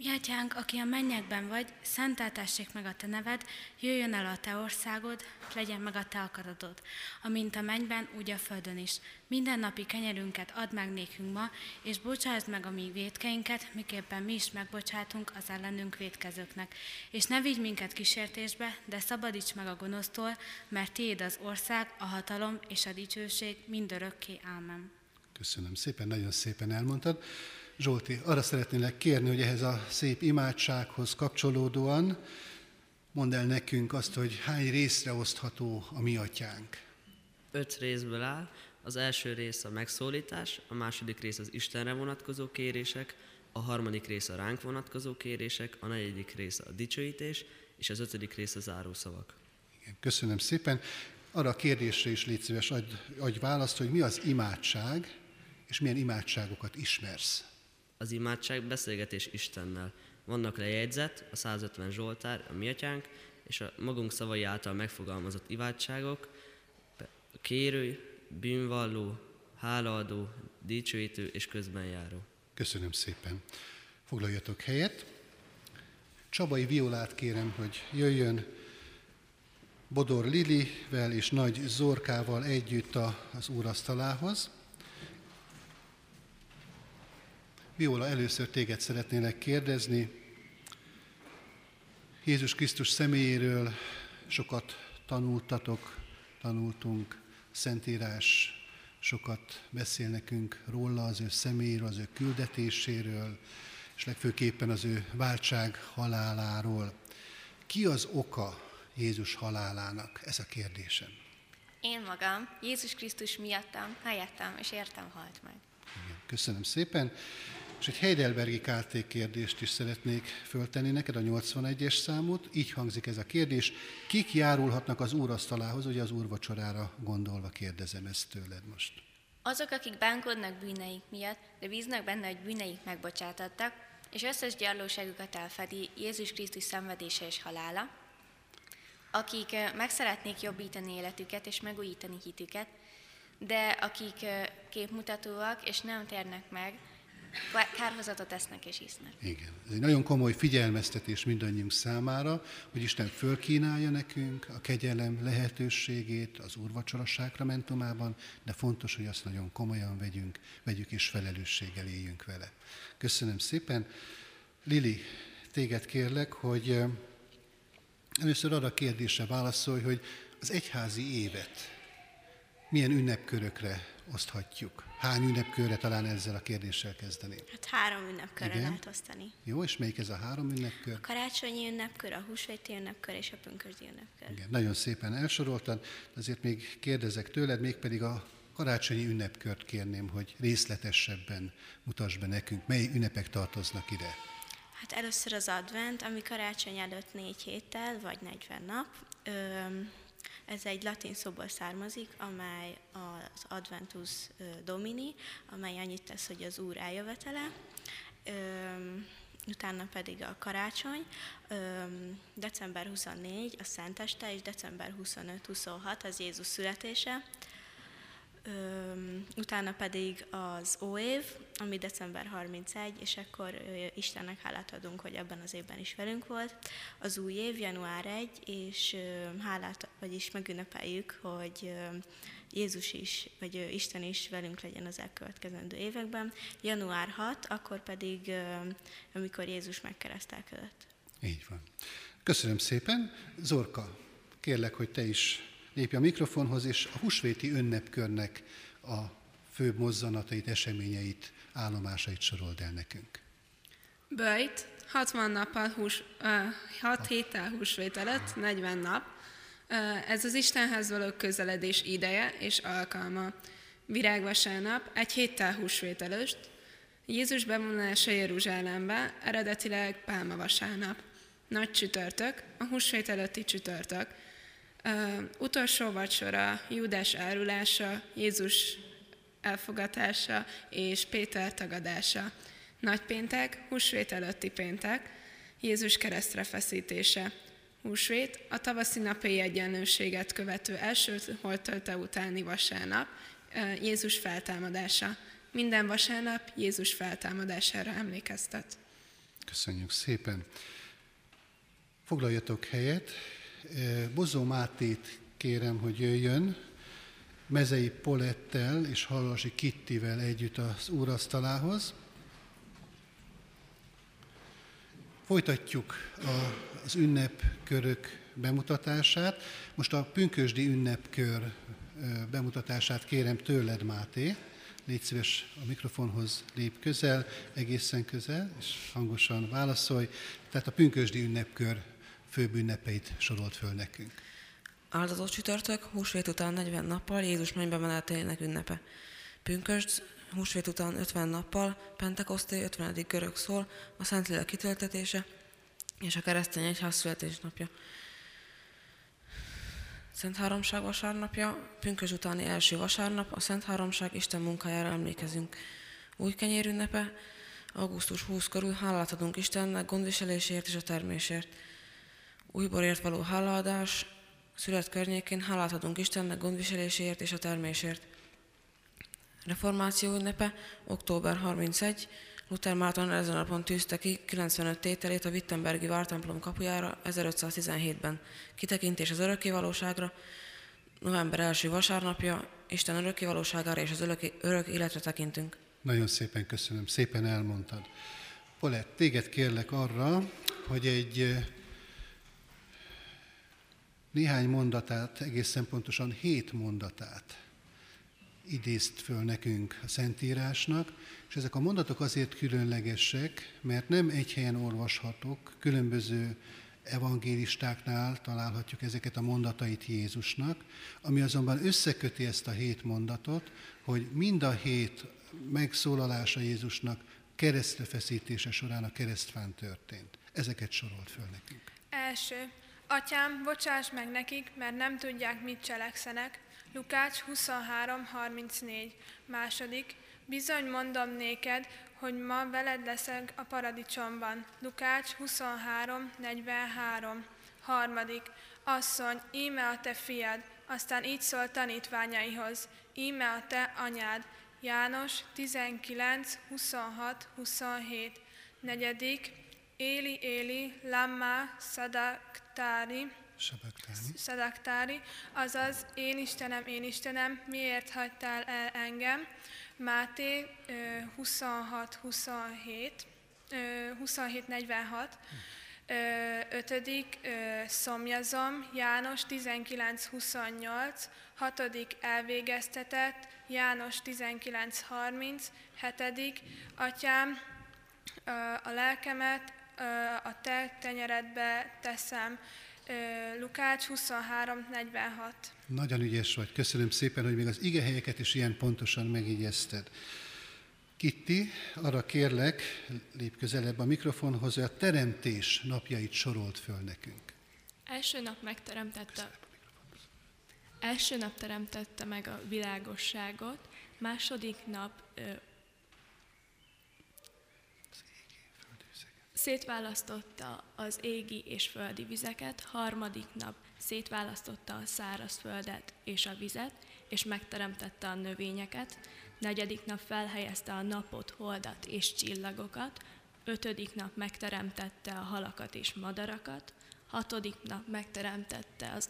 Mi atyánk, aki a mennyekben vagy, szenteltessék meg a te neved, jöjjön el a te országod, legyen meg a te akaratod, amint a mennyben, úgy a földön is. Minden napi kenyerünket add meg nékünk ma, és bocsásd meg a mi védkeinket, miképpen mi is megbocsátunk az ellenünk védkezőknek. És ne vigy minket kísértésbe, de szabadíts meg a gonosztól, mert tiéd az ország, a hatalom és a dicsőség mindörökké. Ámen. Köszönöm szépen, nagyon szépen elmondtad. Zsolti, arra szeretnélek kérni, hogy ehhez a szép imádsághoz kapcsolódóan mondd el nekünk azt, hogy hány részre osztható a mi atyánk. Öt részből áll. Az első rész a megszólítás, a második rész az Istenre vonatkozó kérések, a harmadik rész a ránk vonatkozó kérések, a negyedik rész a dicsőítés, és az ötödik rész a zárószavak. Igen, köszönöm szépen. Arra a kérdésre is légy szíves, adj, adj választ, hogy mi az imádság, és milyen imádságokat ismersz. Az imádság beszélgetés Istennel. Vannak lejegyzet, a 150 Zsoltár, a mi atyánk, és a magunk szavai által megfogalmazott imádságok, kérő, bűnvalló, hálaadó, dicsőítő és közbenjáró. Köszönöm szépen. Foglaljatok helyet. Csabai Violát kérem, hogy jöjjön Bodor Lilivel és Nagy Zorkával együtt az úrasztalához. Viola, először téged szeretnélek kérdezni. Jézus Krisztus személyéről sokat tanultatok, tanultunk, Szentírás sokat beszél nekünk róla, az ő személyéről, az ő küldetéséről, és legfőképpen az ő váltság haláláról. Ki az oka Jézus halálának? Ez a kérdésem. Én magam, Jézus Krisztus miattam, helyettem és értem halt meg. Igen, köszönöm szépen. És egy Heidelbergi KT kérdést is szeretnék föltenni neked, a 81-es számot. Így hangzik ez a kérdés. Kik járulhatnak az úrasztalához, ugye az úrvacsorára gondolva kérdezem ezt tőled most. Azok, akik bánkodnak bűneik miatt, de bíznak benne, hogy bűneik megbocsátattak, és összes gyarlóságukat elfedi Jézus Krisztus szenvedése és halála, akik meg szeretnék jobbítani életüket és megújítani hitüket, de akik képmutatóak és nem térnek meg, kárhozatot esznek és isznek. Igen. Ez egy nagyon komoly figyelmeztetés mindannyiunk számára, hogy Isten fölkínálja nekünk a kegyelem lehetőségét az úrvacsora sákramentumában, de fontos, hogy azt nagyon komolyan vegyünk, vegyük és felelősséggel éljünk vele. Köszönöm szépen. Lili, téged kérlek, hogy először arra kérdésre válaszolj, hogy az egyházi évet milyen ünnepkörökre oszthatjuk? Hány ünnepkörre talán ezzel a kérdéssel kezdeni? Hát három ünnepkörre Igen? lehet osztani. Jó, és melyik ez a három ünnepkör? A karácsonyi ünnepkör, a húsvéti ünnepkör és a pünkösdi ünnepkör. Igen, nagyon szépen elsoroltad, azért még kérdezek tőled, mégpedig a karácsonyi ünnepkört kérném, hogy részletesebben mutass be nekünk, mely ünnepek tartoznak ide. Hát először az advent, ami karácsony előtt négy héttel, vagy 40 nap. Ö- ez egy latin szóból származik, amely az Adventus Domini, amely annyit tesz, hogy az Úr eljövetele, utána pedig a karácsony, december 24 a Szenteste, és december 25-26 az Jézus születése, Öm, utána pedig az óév, ami december 31, és akkor Istennek hálát adunk, hogy ebben az évben is velünk volt. Az új év, január 1, és hálát, vagyis megünnepeljük, hogy Jézus is, vagy Isten is velünk legyen az elkövetkezendő években. Január 6, akkor pedig, amikor Jézus megkeresztelkedett. Így van. Köszönöm szépen. Zorka, kérlek, hogy te is lépj a mikrofonhoz, és a húsvéti ünnepkörnek a főbb mozzanatait, eseményeit, állomásait sorold el nekünk. Böjt, 60 nappal, hús, uh, 6 héttel húsvét előtt, 40 nap. Uh, ez az Istenhez való közeledés ideje és alkalma. Virágvasárnap, egy héttel húsvét előtt, Jézus bevonulása Jeruzsálembe, eredetileg Pálma vasárnap. Nagy csütörtök, a húsvét előtti csütörtök. Utolsó vacsora, Júdás árulása, Jézus elfogatása és Péter tagadása. Nagypéntek, húsvét előtti péntek, Jézus keresztre feszítése. Húsvét, a tavaszi napi egyenlőséget követő első holtölte utáni vasárnap, Jézus feltámadása. Minden vasárnap Jézus feltámadására emlékeztet. Köszönjük szépen. Foglaljatok helyet. Bozó Mátét kérem, hogy jöjjön. Mezei Polettel és Hallasi Kittivel együtt az úrasztalához. Folytatjuk a, az ünnepkörök bemutatását. Most a pünkösdi ünnepkör bemutatását kérem tőled, Máté. Légy szíves a mikrofonhoz lép közel, egészen közel, és hangosan válaszolj. Tehát a pünkösdi ünnepkör főbb ünnepeit sorolt föl nekünk. Áldozott csütörtök, húsvét után 40 nappal Jézus mennybe menetelének ünnepe. Pünkösd, húsvét után 50 nappal, Pentekoszté 50. görög szól, a Szentlélek kitöltetése és a keresztény egyház születésnapja. Szent Háromság vasárnapja, pünkös utáni első vasárnap, a Szent Háromság Isten munkájára emlékezünk. Új kenyér ünnepe, augusztus 20 körül hálát adunk Istennek gondviselésért és a termésért. Újborért való hálaadás, szület környékén hálát adunk Istennek gondviseléséért és a termésért. Reformáció ünnepe, október 31, Luther Márton ezen a napon tűzte ki 95 tételét a Wittenbergi vártemplom kapujára 1517-ben. Kitekintés az örökkévalóságra, november első vasárnapja, Isten örökkévalóságára és az örök, örök életre tekintünk. Nagyon szépen köszönöm, szépen elmondtad. Polett, téged kérlek arra, hogy egy néhány mondatát, egészen pontosan hét mondatát idézt föl nekünk a Szentírásnak, és ezek a mondatok azért különlegesek, mert nem egy helyen olvashatók, különböző evangélistáknál találhatjuk ezeket a mondatait Jézusnak, ami azonban összeköti ezt a hét mondatot, hogy mind a hét megszólalása Jézusnak keresztre feszítése során a keresztfán történt. Ezeket sorolt föl nekünk. Első. Atyám, bocsáss meg nekik, mert nem tudják, mit cselekszenek. Lukács 23.34. Második. Bizony mondom néked, hogy ma veled leszek a paradicsomban. Lukács 23.43. Harmadik. Asszony, íme a te fiad. Aztán így szól tanítványaihoz. Íme a te anyád. János 19, 26, 27. Negyedik. Éli, Éli, Lamma, Sadaktári, Sadaktári, azaz én Istenem, én Istenem, miért hagytál el engem? Máté 26, 27, 27, 46, ötödik szomjazom, János 19, 28, hatodik elvégeztetett, János 19, 30, hetedik, atyám, a lelkemet a te tenyeredbe teszem. Lukács 23.46. Nagyon ügyes vagy. Köszönöm szépen, hogy még az ige helyeket is ilyen pontosan megigyezted. Kitti, arra kérlek, lép közelebb a mikrofonhoz, hogy a teremtés napjait sorolt föl nekünk. Első nap megteremtette, első nap teremtette meg a világosságot, második nap Szétválasztotta az égi és földi vizeket, harmadik nap szétválasztotta a száraz földet és a vizet, és megteremtette a növényeket, negyedik nap felhelyezte a napot, holdat és csillagokat, ötödik nap megteremtette a halakat és madarakat, hatodik nap megteremtette az,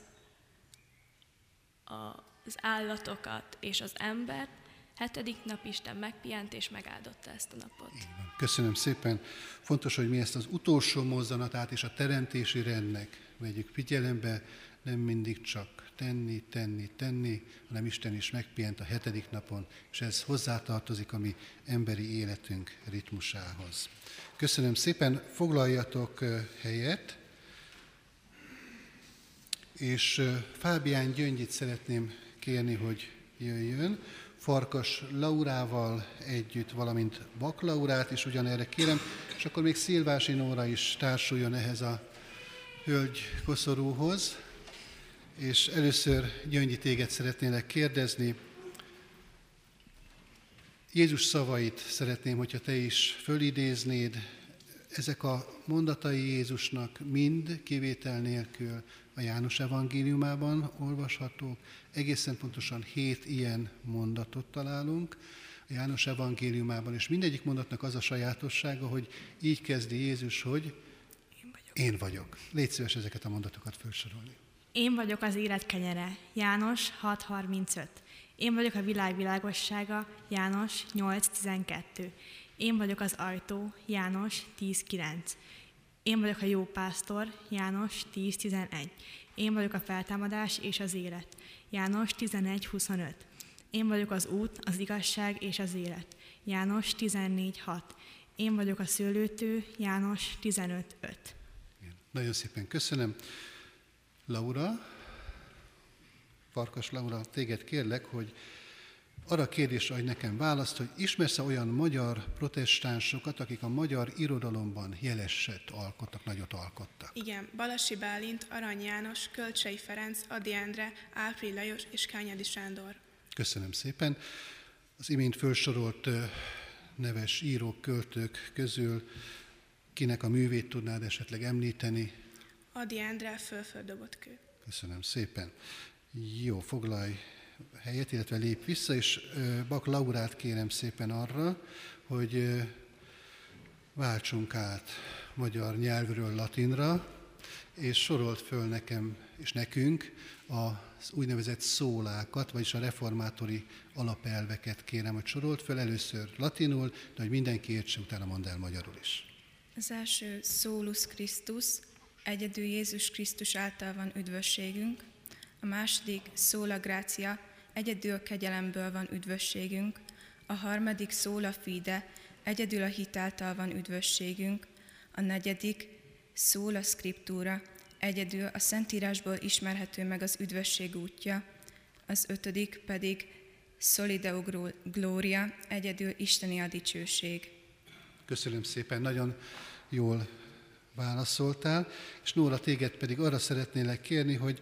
az állatokat és az embert, hetedik nap Isten megpihent és megáldotta ezt a napot. Köszönöm szépen. Fontos, hogy mi ezt az utolsó mozzanatát és a teremtési rendnek vegyük figyelembe, nem mindig csak tenni, tenni, tenni, hanem Isten is megpihent a hetedik napon, és ez hozzátartozik a mi emberi életünk ritmusához. Köszönöm szépen, foglaljatok helyet, és Fábián Gyöngyit szeretném kérni, hogy jöjjön. Farkas Laurával együtt, valamint Bak Laurát is ugyanerre kérem, és akkor még Szilvási Nóra is társuljon ehhez a hölgy koszorúhoz. És először Gyöngyi téged szeretnélek kérdezni. Jézus szavait szeretném, hogyha te is fölidéznéd. Ezek a mondatai Jézusnak mind kivétel nélkül a János evangéliumában olvashatók. Egészen pontosan hét ilyen mondatot találunk a János evangéliumában, és mindegyik mondatnak az a sajátossága, hogy így kezdi Jézus, hogy én vagyok. Én vagyok. Légy szíves ezeket a mondatokat felsorolni. Én vagyok az élet kenyere. János 6.35. Én vagyok a világ világossága. János 8.12. Én vagyok az ajtó. János 10.9. Én vagyok a jó pásztor, János 10.11. Én vagyok a feltámadás és az élet, János 11.25. Én vagyok az út, az igazság és az élet, János 14.6. Én vagyok a szőlőtő, János 15.5. Nagyon szépen köszönöm. Laura, Farkas Laura, téged kérlek, hogy arra a kérdésre adj nekem választ, hogy ismersz-e olyan magyar protestánsokat, akik a magyar irodalomban jeleset alkottak, nagyot alkottak? Igen, Balasi Bálint, Arany János, Kölcsei Ferenc, Adi Endre, Ápri Lajos és Kányadi Sándor. Köszönöm szépen. Az imént felsorolt neves írók, költők közül kinek a művét tudnád esetleg említeni? Adi Endre, Fölföldobott kő. Köszönöm szépen. Jó, foglalj helyet, illetve lép vissza, és Bak Laurát kérem szépen arra, hogy váltsunk át magyar nyelvről latinra, és sorolt föl nekem és nekünk az úgynevezett szólákat, vagyis a reformátori alapelveket kérem, hogy sorolt föl először latinul, de hogy mindenki értse, utána mondd el magyarul is. Az első Solus Christus, egyedül Jézus Krisztus által van üdvösségünk. A második Sola Gracia, egyedül kegyelemből van üdvösségünk, a harmadik szóla fide, egyedül a hitáltal van üdvösségünk, a negyedik szóla scriptúra, egyedül a Szentírásból ismerhető meg az üdvösség útja, az ötödik pedig Solideo Gloria, egyedül Isteni a dicsőség. Köszönöm szépen, nagyon jól válaszoltál, és Nóra, téged pedig arra szeretnélek kérni, hogy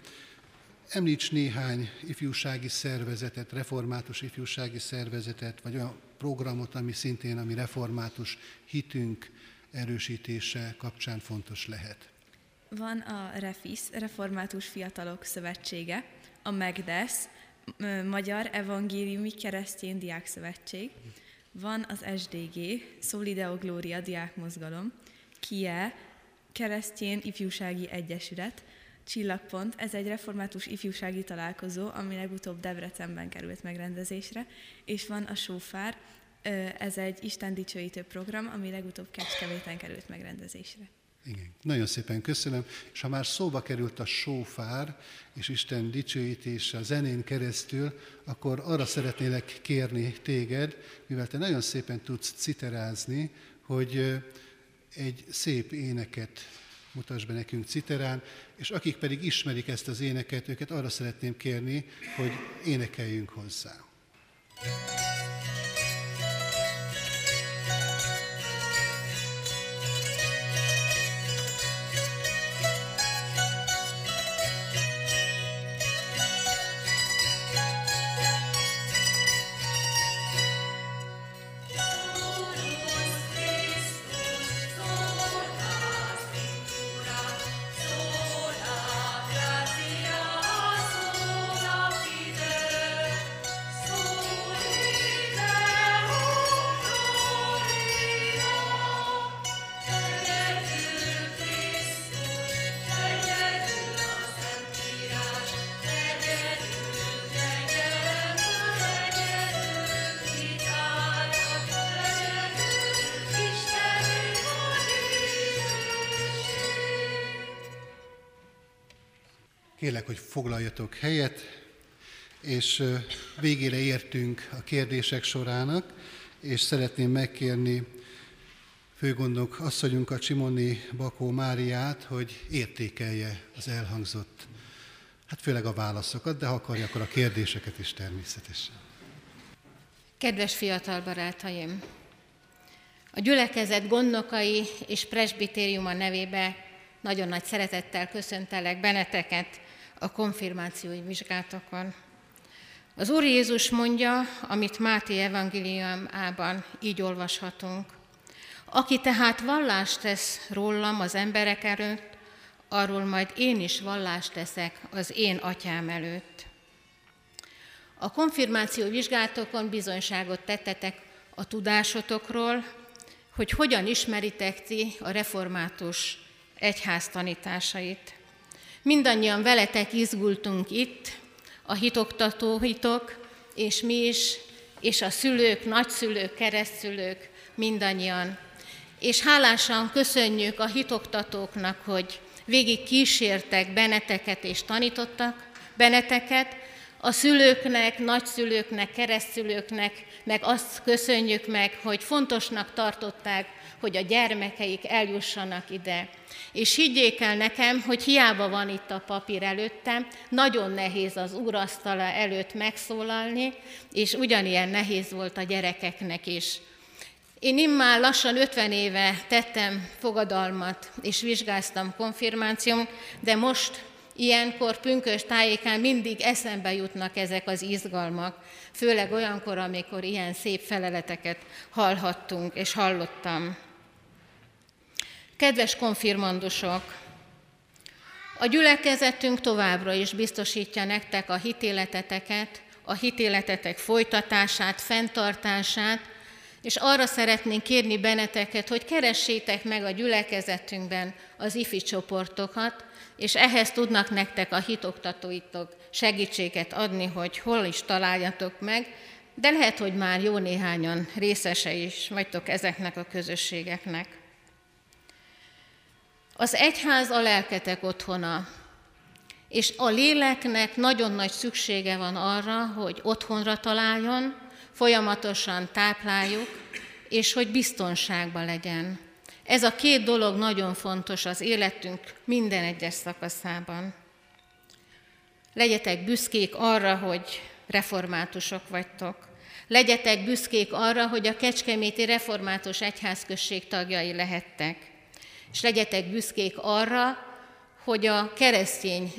Említs néhány ifjúsági szervezetet, református ifjúsági szervezetet, vagy olyan programot, ami szintén a mi református hitünk erősítése kapcsán fontos lehet. Van a REFIS, Református Fiatalok Szövetsége, a MEGDES, Magyar Evangéliumi Keresztény Diák Szövetség, van az SDG, Solideo Gloria Diák Mozgalom, KIE, Keresztény Ifjúsági Egyesület, Csillagpont, ez egy református ifjúsági találkozó, ami legutóbb Debrecenben került megrendezésre, és van a Sófár, ez egy Isten dicsőítő program, ami legutóbb Kecskeméten került megrendezésre. Igen, nagyon szépen köszönöm. És ha már szóba került a sófár és Isten dicsőítése a zenén keresztül, akkor arra szeretnélek kérni téged, mivel te nagyon szépen tudsz citerázni, hogy egy szép éneket mutass be nekünk citerán, és akik pedig ismerik ezt az éneket, őket arra szeretném kérni, hogy énekeljünk hozzá. thank you Kérlek, hogy foglaljatok helyet, és végére értünk a kérdések sorának, és szeretném megkérni főgondok asszonyunkat, Simoni Bakó Máriát, hogy értékelje az elhangzott, hát főleg a válaszokat, de ha akarja, akkor a kérdéseket is természetesen. Kedves fiatal barátaim! A gyülekezet gondnokai és presbitériuma nevébe nagyon nagy szeretettel köszöntelek benneteket a konfirmációi vizsgátokon. Az Úr Jézus mondja, amit Máté evangéliumában így olvashatunk. Aki tehát vallást tesz rólam az emberek előtt, arról majd én is vallást teszek az én atyám előtt. A konfirmáció vizsgálatokon bizonyságot tettetek a tudásotokról, hogy hogyan ismeritek ti a református egyház tanításait. Mindannyian veletek izgultunk itt, a hitoktató hitok, és mi is, és a szülők, nagyszülők, keresztszülők, mindannyian. És hálásan köszönjük a hitoktatóknak, hogy végig kísértek benneteket és tanítottak benneteket, a szülőknek, nagyszülőknek, keresztülőknek, meg azt köszönjük meg, hogy fontosnak tartották, hogy a gyermekeik eljussanak ide. És higgyék el nekem, hogy hiába van itt a papír előttem, nagyon nehéz az úrasztala előtt megszólalni, és ugyanilyen nehéz volt a gyerekeknek is. Én immár lassan 50 éve tettem fogadalmat, és vizsgáztam konfirmáción, de most Ilyenkor pünkös tájékán mindig eszembe jutnak ezek az izgalmak, főleg olyankor, amikor ilyen szép feleleteket hallhattunk és hallottam. Kedves konfirmandusok, a gyülekezetünk továbbra is biztosítja nektek a hitéleteteket, a hitéletetek folytatását, fenntartását, és arra szeretnénk kérni benneteket, hogy keressétek meg a gyülekezetünkben az ifi csoportokat, és ehhez tudnak nektek a hitoktatóitok segítséget adni, hogy hol is találjatok meg, de lehet, hogy már jó néhányan részese is vagytok ezeknek a közösségeknek. Az egyház a lelketek otthona, és a léleknek nagyon nagy szüksége van arra, hogy otthonra találjon, folyamatosan tápláljuk, és hogy biztonságban legyen. Ez a két dolog nagyon fontos az életünk minden egyes szakaszában. Legyetek büszkék arra, hogy reformátusok vagytok. Legyetek büszkék arra, hogy a Kecskeméti Református Egyházközség tagjai lehettek. És legyetek büszkék arra, hogy a keresztény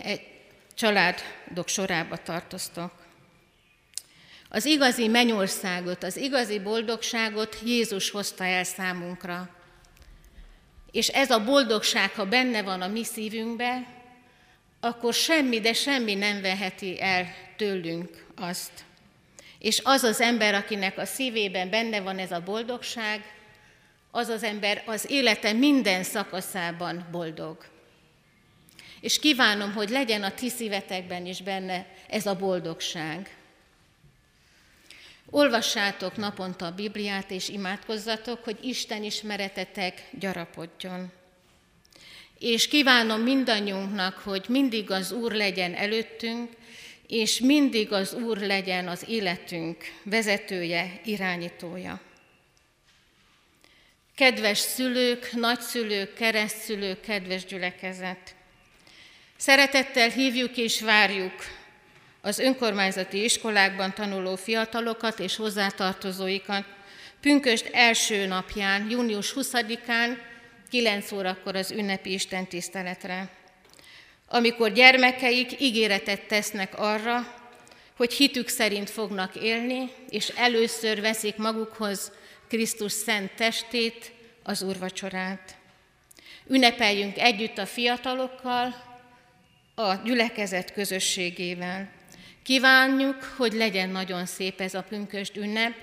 családok sorába tartoztok. Az igazi mennyországot, az igazi boldogságot Jézus hozta el számunkra. És ez a boldogság, ha benne van a mi szívünkbe, akkor semmi, de semmi nem veheti el tőlünk azt. És az az ember, akinek a szívében benne van ez a boldogság, az az ember az élete minden szakaszában boldog. És kívánom, hogy legyen a ti szívetekben is benne ez a boldogság. Olvassátok naponta a Bibliát, és imádkozzatok, hogy Isten ismeretetek gyarapodjon. És kívánom mindannyiunknak, hogy mindig az Úr legyen előttünk, és mindig az Úr legyen az életünk vezetője, irányítója. Kedves szülők, nagyszülők, keresztszülők, kedves gyülekezet! Szeretettel hívjuk és várjuk az önkormányzati iskolákban tanuló fiatalokat és hozzátartozóikat pünköst első napján, június 20-án, 9 órakor az ünnepi istentiszteletre, amikor gyermekeik ígéretet tesznek arra, hogy hitük szerint fognak élni, és először veszik magukhoz Krisztus szent testét, az úrvacsorát. Ünnepeljünk együtt a fiatalokkal, a gyülekezet közösségével. Kívánjuk, hogy legyen nagyon szép ez a pünkösd ünnep,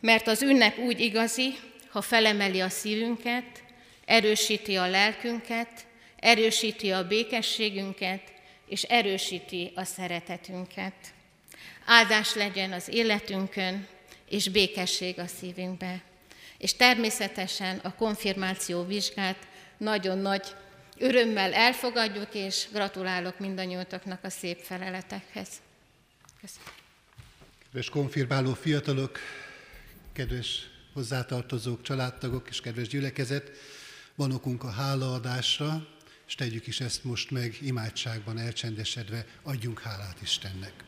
mert az ünnep úgy igazi, ha felemeli a szívünket, erősíti a lelkünket, erősíti a békességünket, és erősíti a szeretetünket. Áldás legyen az életünkön, és békesség a szívünkbe. És természetesen a konfirmáció vizsgát nagyon nagy örömmel elfogadjuk, és gratulálok mindannyiótoknak a szép feleletekhez. Köszönöm. Kedves konfirmáló fiatalok, kedves hozzátartozók, családtagok és kedves gyülekezet, van okunk a hálaadásra, és tegyük is ezt most meg imádságban elcsendesedve, adjunk hálát Istennek.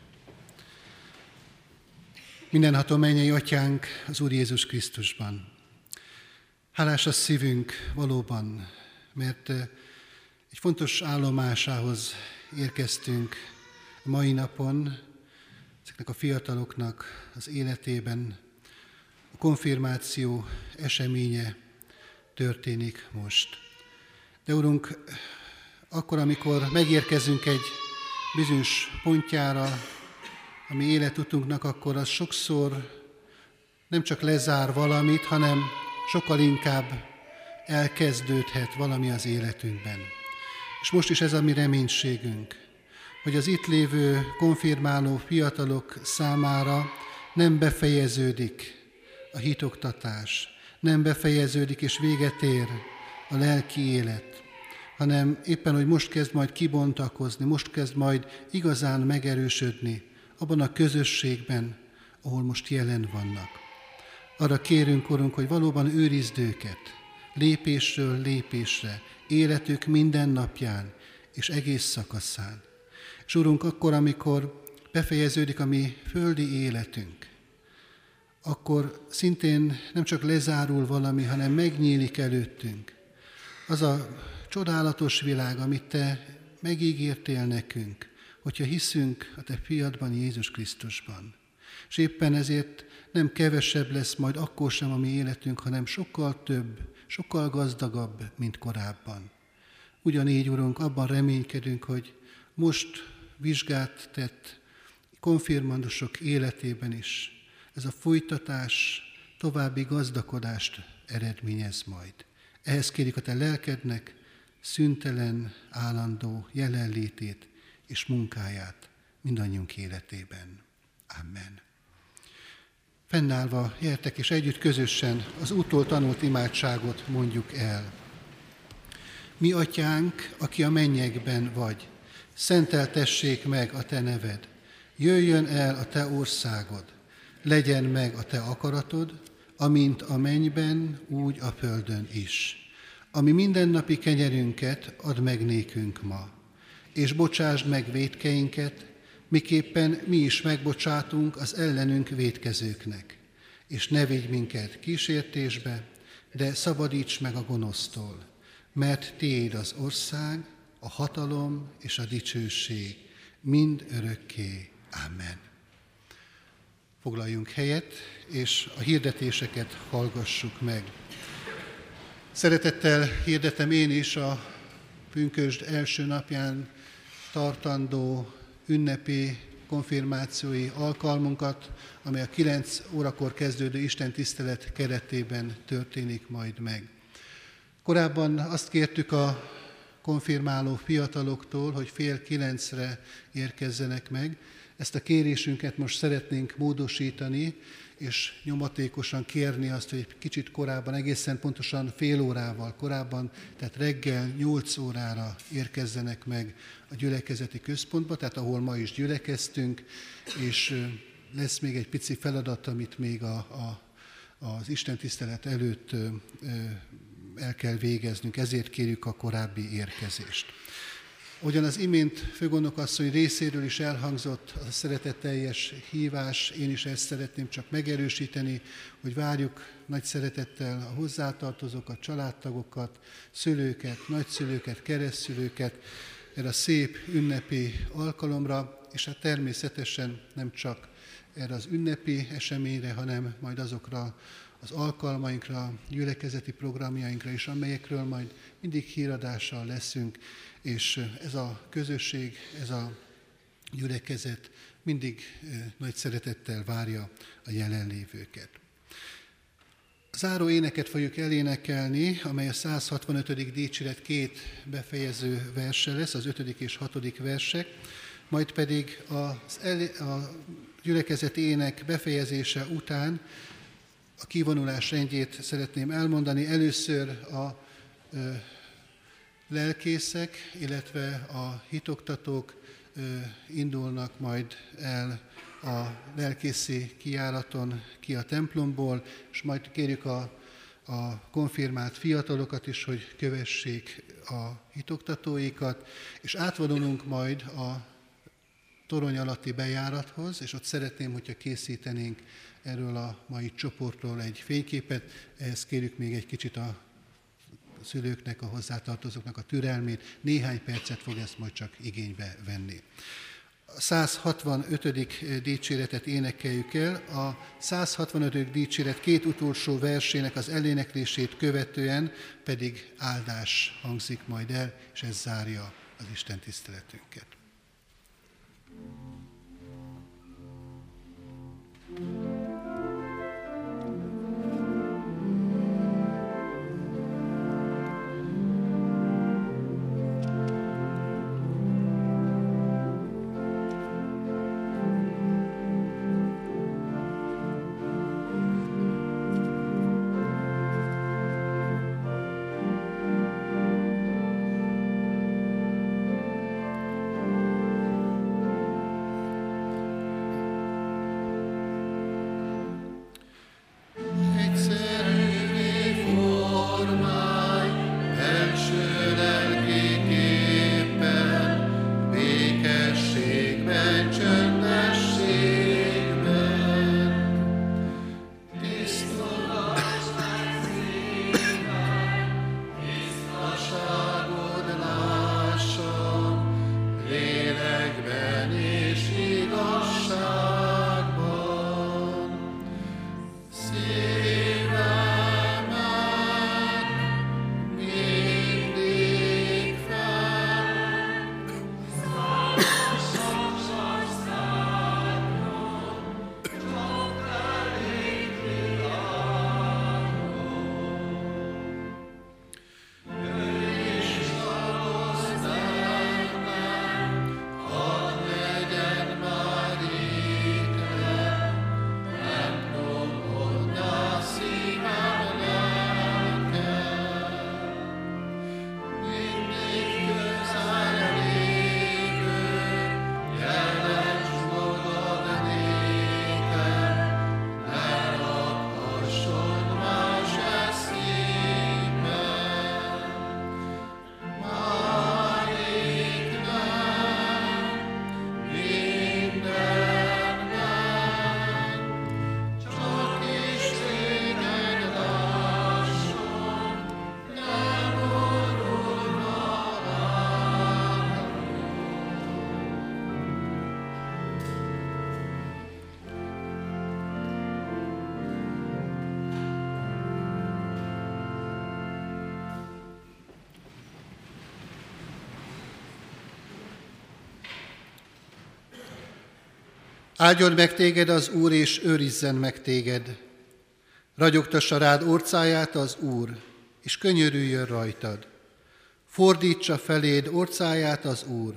Mindenható mennyei atyánk az Úr Jézus Krisztusban. Hálás a szívünk valóban, mert eh, egy fontos állomásához érkeztünk mai napon, ezeknek a fiataloknak az életében. A konfirmáció eseménye történik most. De Urunk, akkor, amikor megérkezünk egy bizonyos pontjára, a mi életutunknak, akkor az sokszor nem csak lezár valamit, hanem sokkal inkább elkezdődhet valami az életünkben. És most is ez a mi reménységünk, hogy az itt lévő konfirmáló fiatalok számára nem befejeződik a hitoktatás, nem befejeződik és véget ér a lelki élet, hanem éppen, hogy most kezd majd kibontakozni, most kezd majd igazán megerősödni abban a közösségben, ahol most jelen vannak. Arra kérünk, Urunk, hogy valóban őrizd őket, lépésről lépésre, életük minden napján és egész szakaszán. És Urunk, akkor, amikor befejeződik a mi földi életünk, akkor szintén nem csak lezárul valami, hanem megnyílik előttünk. Az a csodálatos világ, amit Te megígértél nekünk, hogyha hiszünk a Te fiadban, Jézus Krisztusban. És éppen ezért nem kevesebb lesz majd akkor sem a mi életünk, hanem sokkal több, sokkal gazdagabb, mint korábban. Ugyanígy, Urunk, abban reménykedünk, hogy most vizsgát tett konfirmandusok életében is ez a folytatás további gazdakodást eredményez majd. Ehhez kérjük a te lelkednek szüntelen, állandó jelenlétét és munkáját mindannyiunk életében. Amen. Fennállva értek és együtt közösen az úttól tanult imádságot mondjuk el. Mi atyánk, aki a mennyekben vagy, szenteltessék meg a te neved, jöjjön el a te országod, legyen meg a te akaratod, amint a mennyben, úgy a földön is. Ami mindennapi kenyerünket ad meg nékünk ma, és bocsásd meg védkeinket, miképpen mi is megbocsátunk az ellenünk védkezőknek. És ne vigy minket kísértésbe, de szabadíts meg a gonosztól, mert tiéd az ország, a hatalom és a dicsőség, mind örökké. Amen. Foglaljunk helyet, és a hirdetéseket hallgassuk meg. Szeretettel hirdetem én is a pünkösd első napján tartandó ünnepi konfirmációi alkalmunkat, amely a 9 órakor kezdődő Isten tisztelet keretében történik majd meg. Korábban azt kértük a konfirmáló fiataloktól, hogy fél kilencre érkezzenek meg. Ezt a kérésünket most szeretnénk módosítani, és nyomatékosan kérni azt, hogy egy kicsit korábban, egészen pontosan fél órával korábban, tehát reggel 8 órára érkezzenek meg a gyülekezeti központba, tehát ahol ma is gyülekeztünk, és lesz még egy pici feladat, amit még a, a, az Isten tisztelet előtt el kell végeznünk, ezért kérjük a korábbi érkezést. Ugyan az imént főgondnokasszony részéről is elhangzott a szeretetteljes hívás, én is ezt szeretném csak megerősíteni, hogy várjuk nagy szeretettel a hozzátartozókat, családtagokat, szülőket, nagyszülőket, keresztülőket erre a szép ünnepi alkalomra, és hát természetesen nem csak erre az ünnepi eseményre, hanem majd azokra az alkalmainkra, gyülekezeti programjainkra is, amelyekről majd mindig híradással leszünk, és ez a közösség, ez a gyülekezet mindig nagy szeretettel várja a jelenlévőket. Záró éneket fogjuk elénekelni, amely a 165. dicséret két befejező verse lesz, az 5. és 6. versek, majd pedig az el, a gyülekezet ének befejezése után a kivonulás rendjét szeretném elmondani. Először a lelkészek, illetve a hitoktatók indulnak majd el a lelkészi kiáraton ki a templomból, és majd kérjük a, a konfirmált fiatalokat is, hogy kövessék a hitoktatóikat, és átvonulunk majd a torony alatti bejárathoz, és ott szeretném, hogyha készítenénk erről a mai csoportról egy fényképet, ehhez kérjük még egy kicsit a szülőknek, a hozzátartozóknak a türelmét, néhány percet fog ezt majd csak igénybe venni. A 165. dicséretet énekeljük el. A 165. dicséret két utolsó versének az eléneklését követően pedig áldás hangzik majd el, és ez zárja az Isten tiszteletünket. thank you Áldjon meg téged az Úr, és őrizzen meg téged. Ragyogtassa rád orcáját az Úr, és könyörüljön rajtad. Fordítsa feléd orcáját az Úr,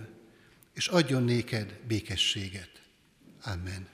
és adjon néked békességet. Amen.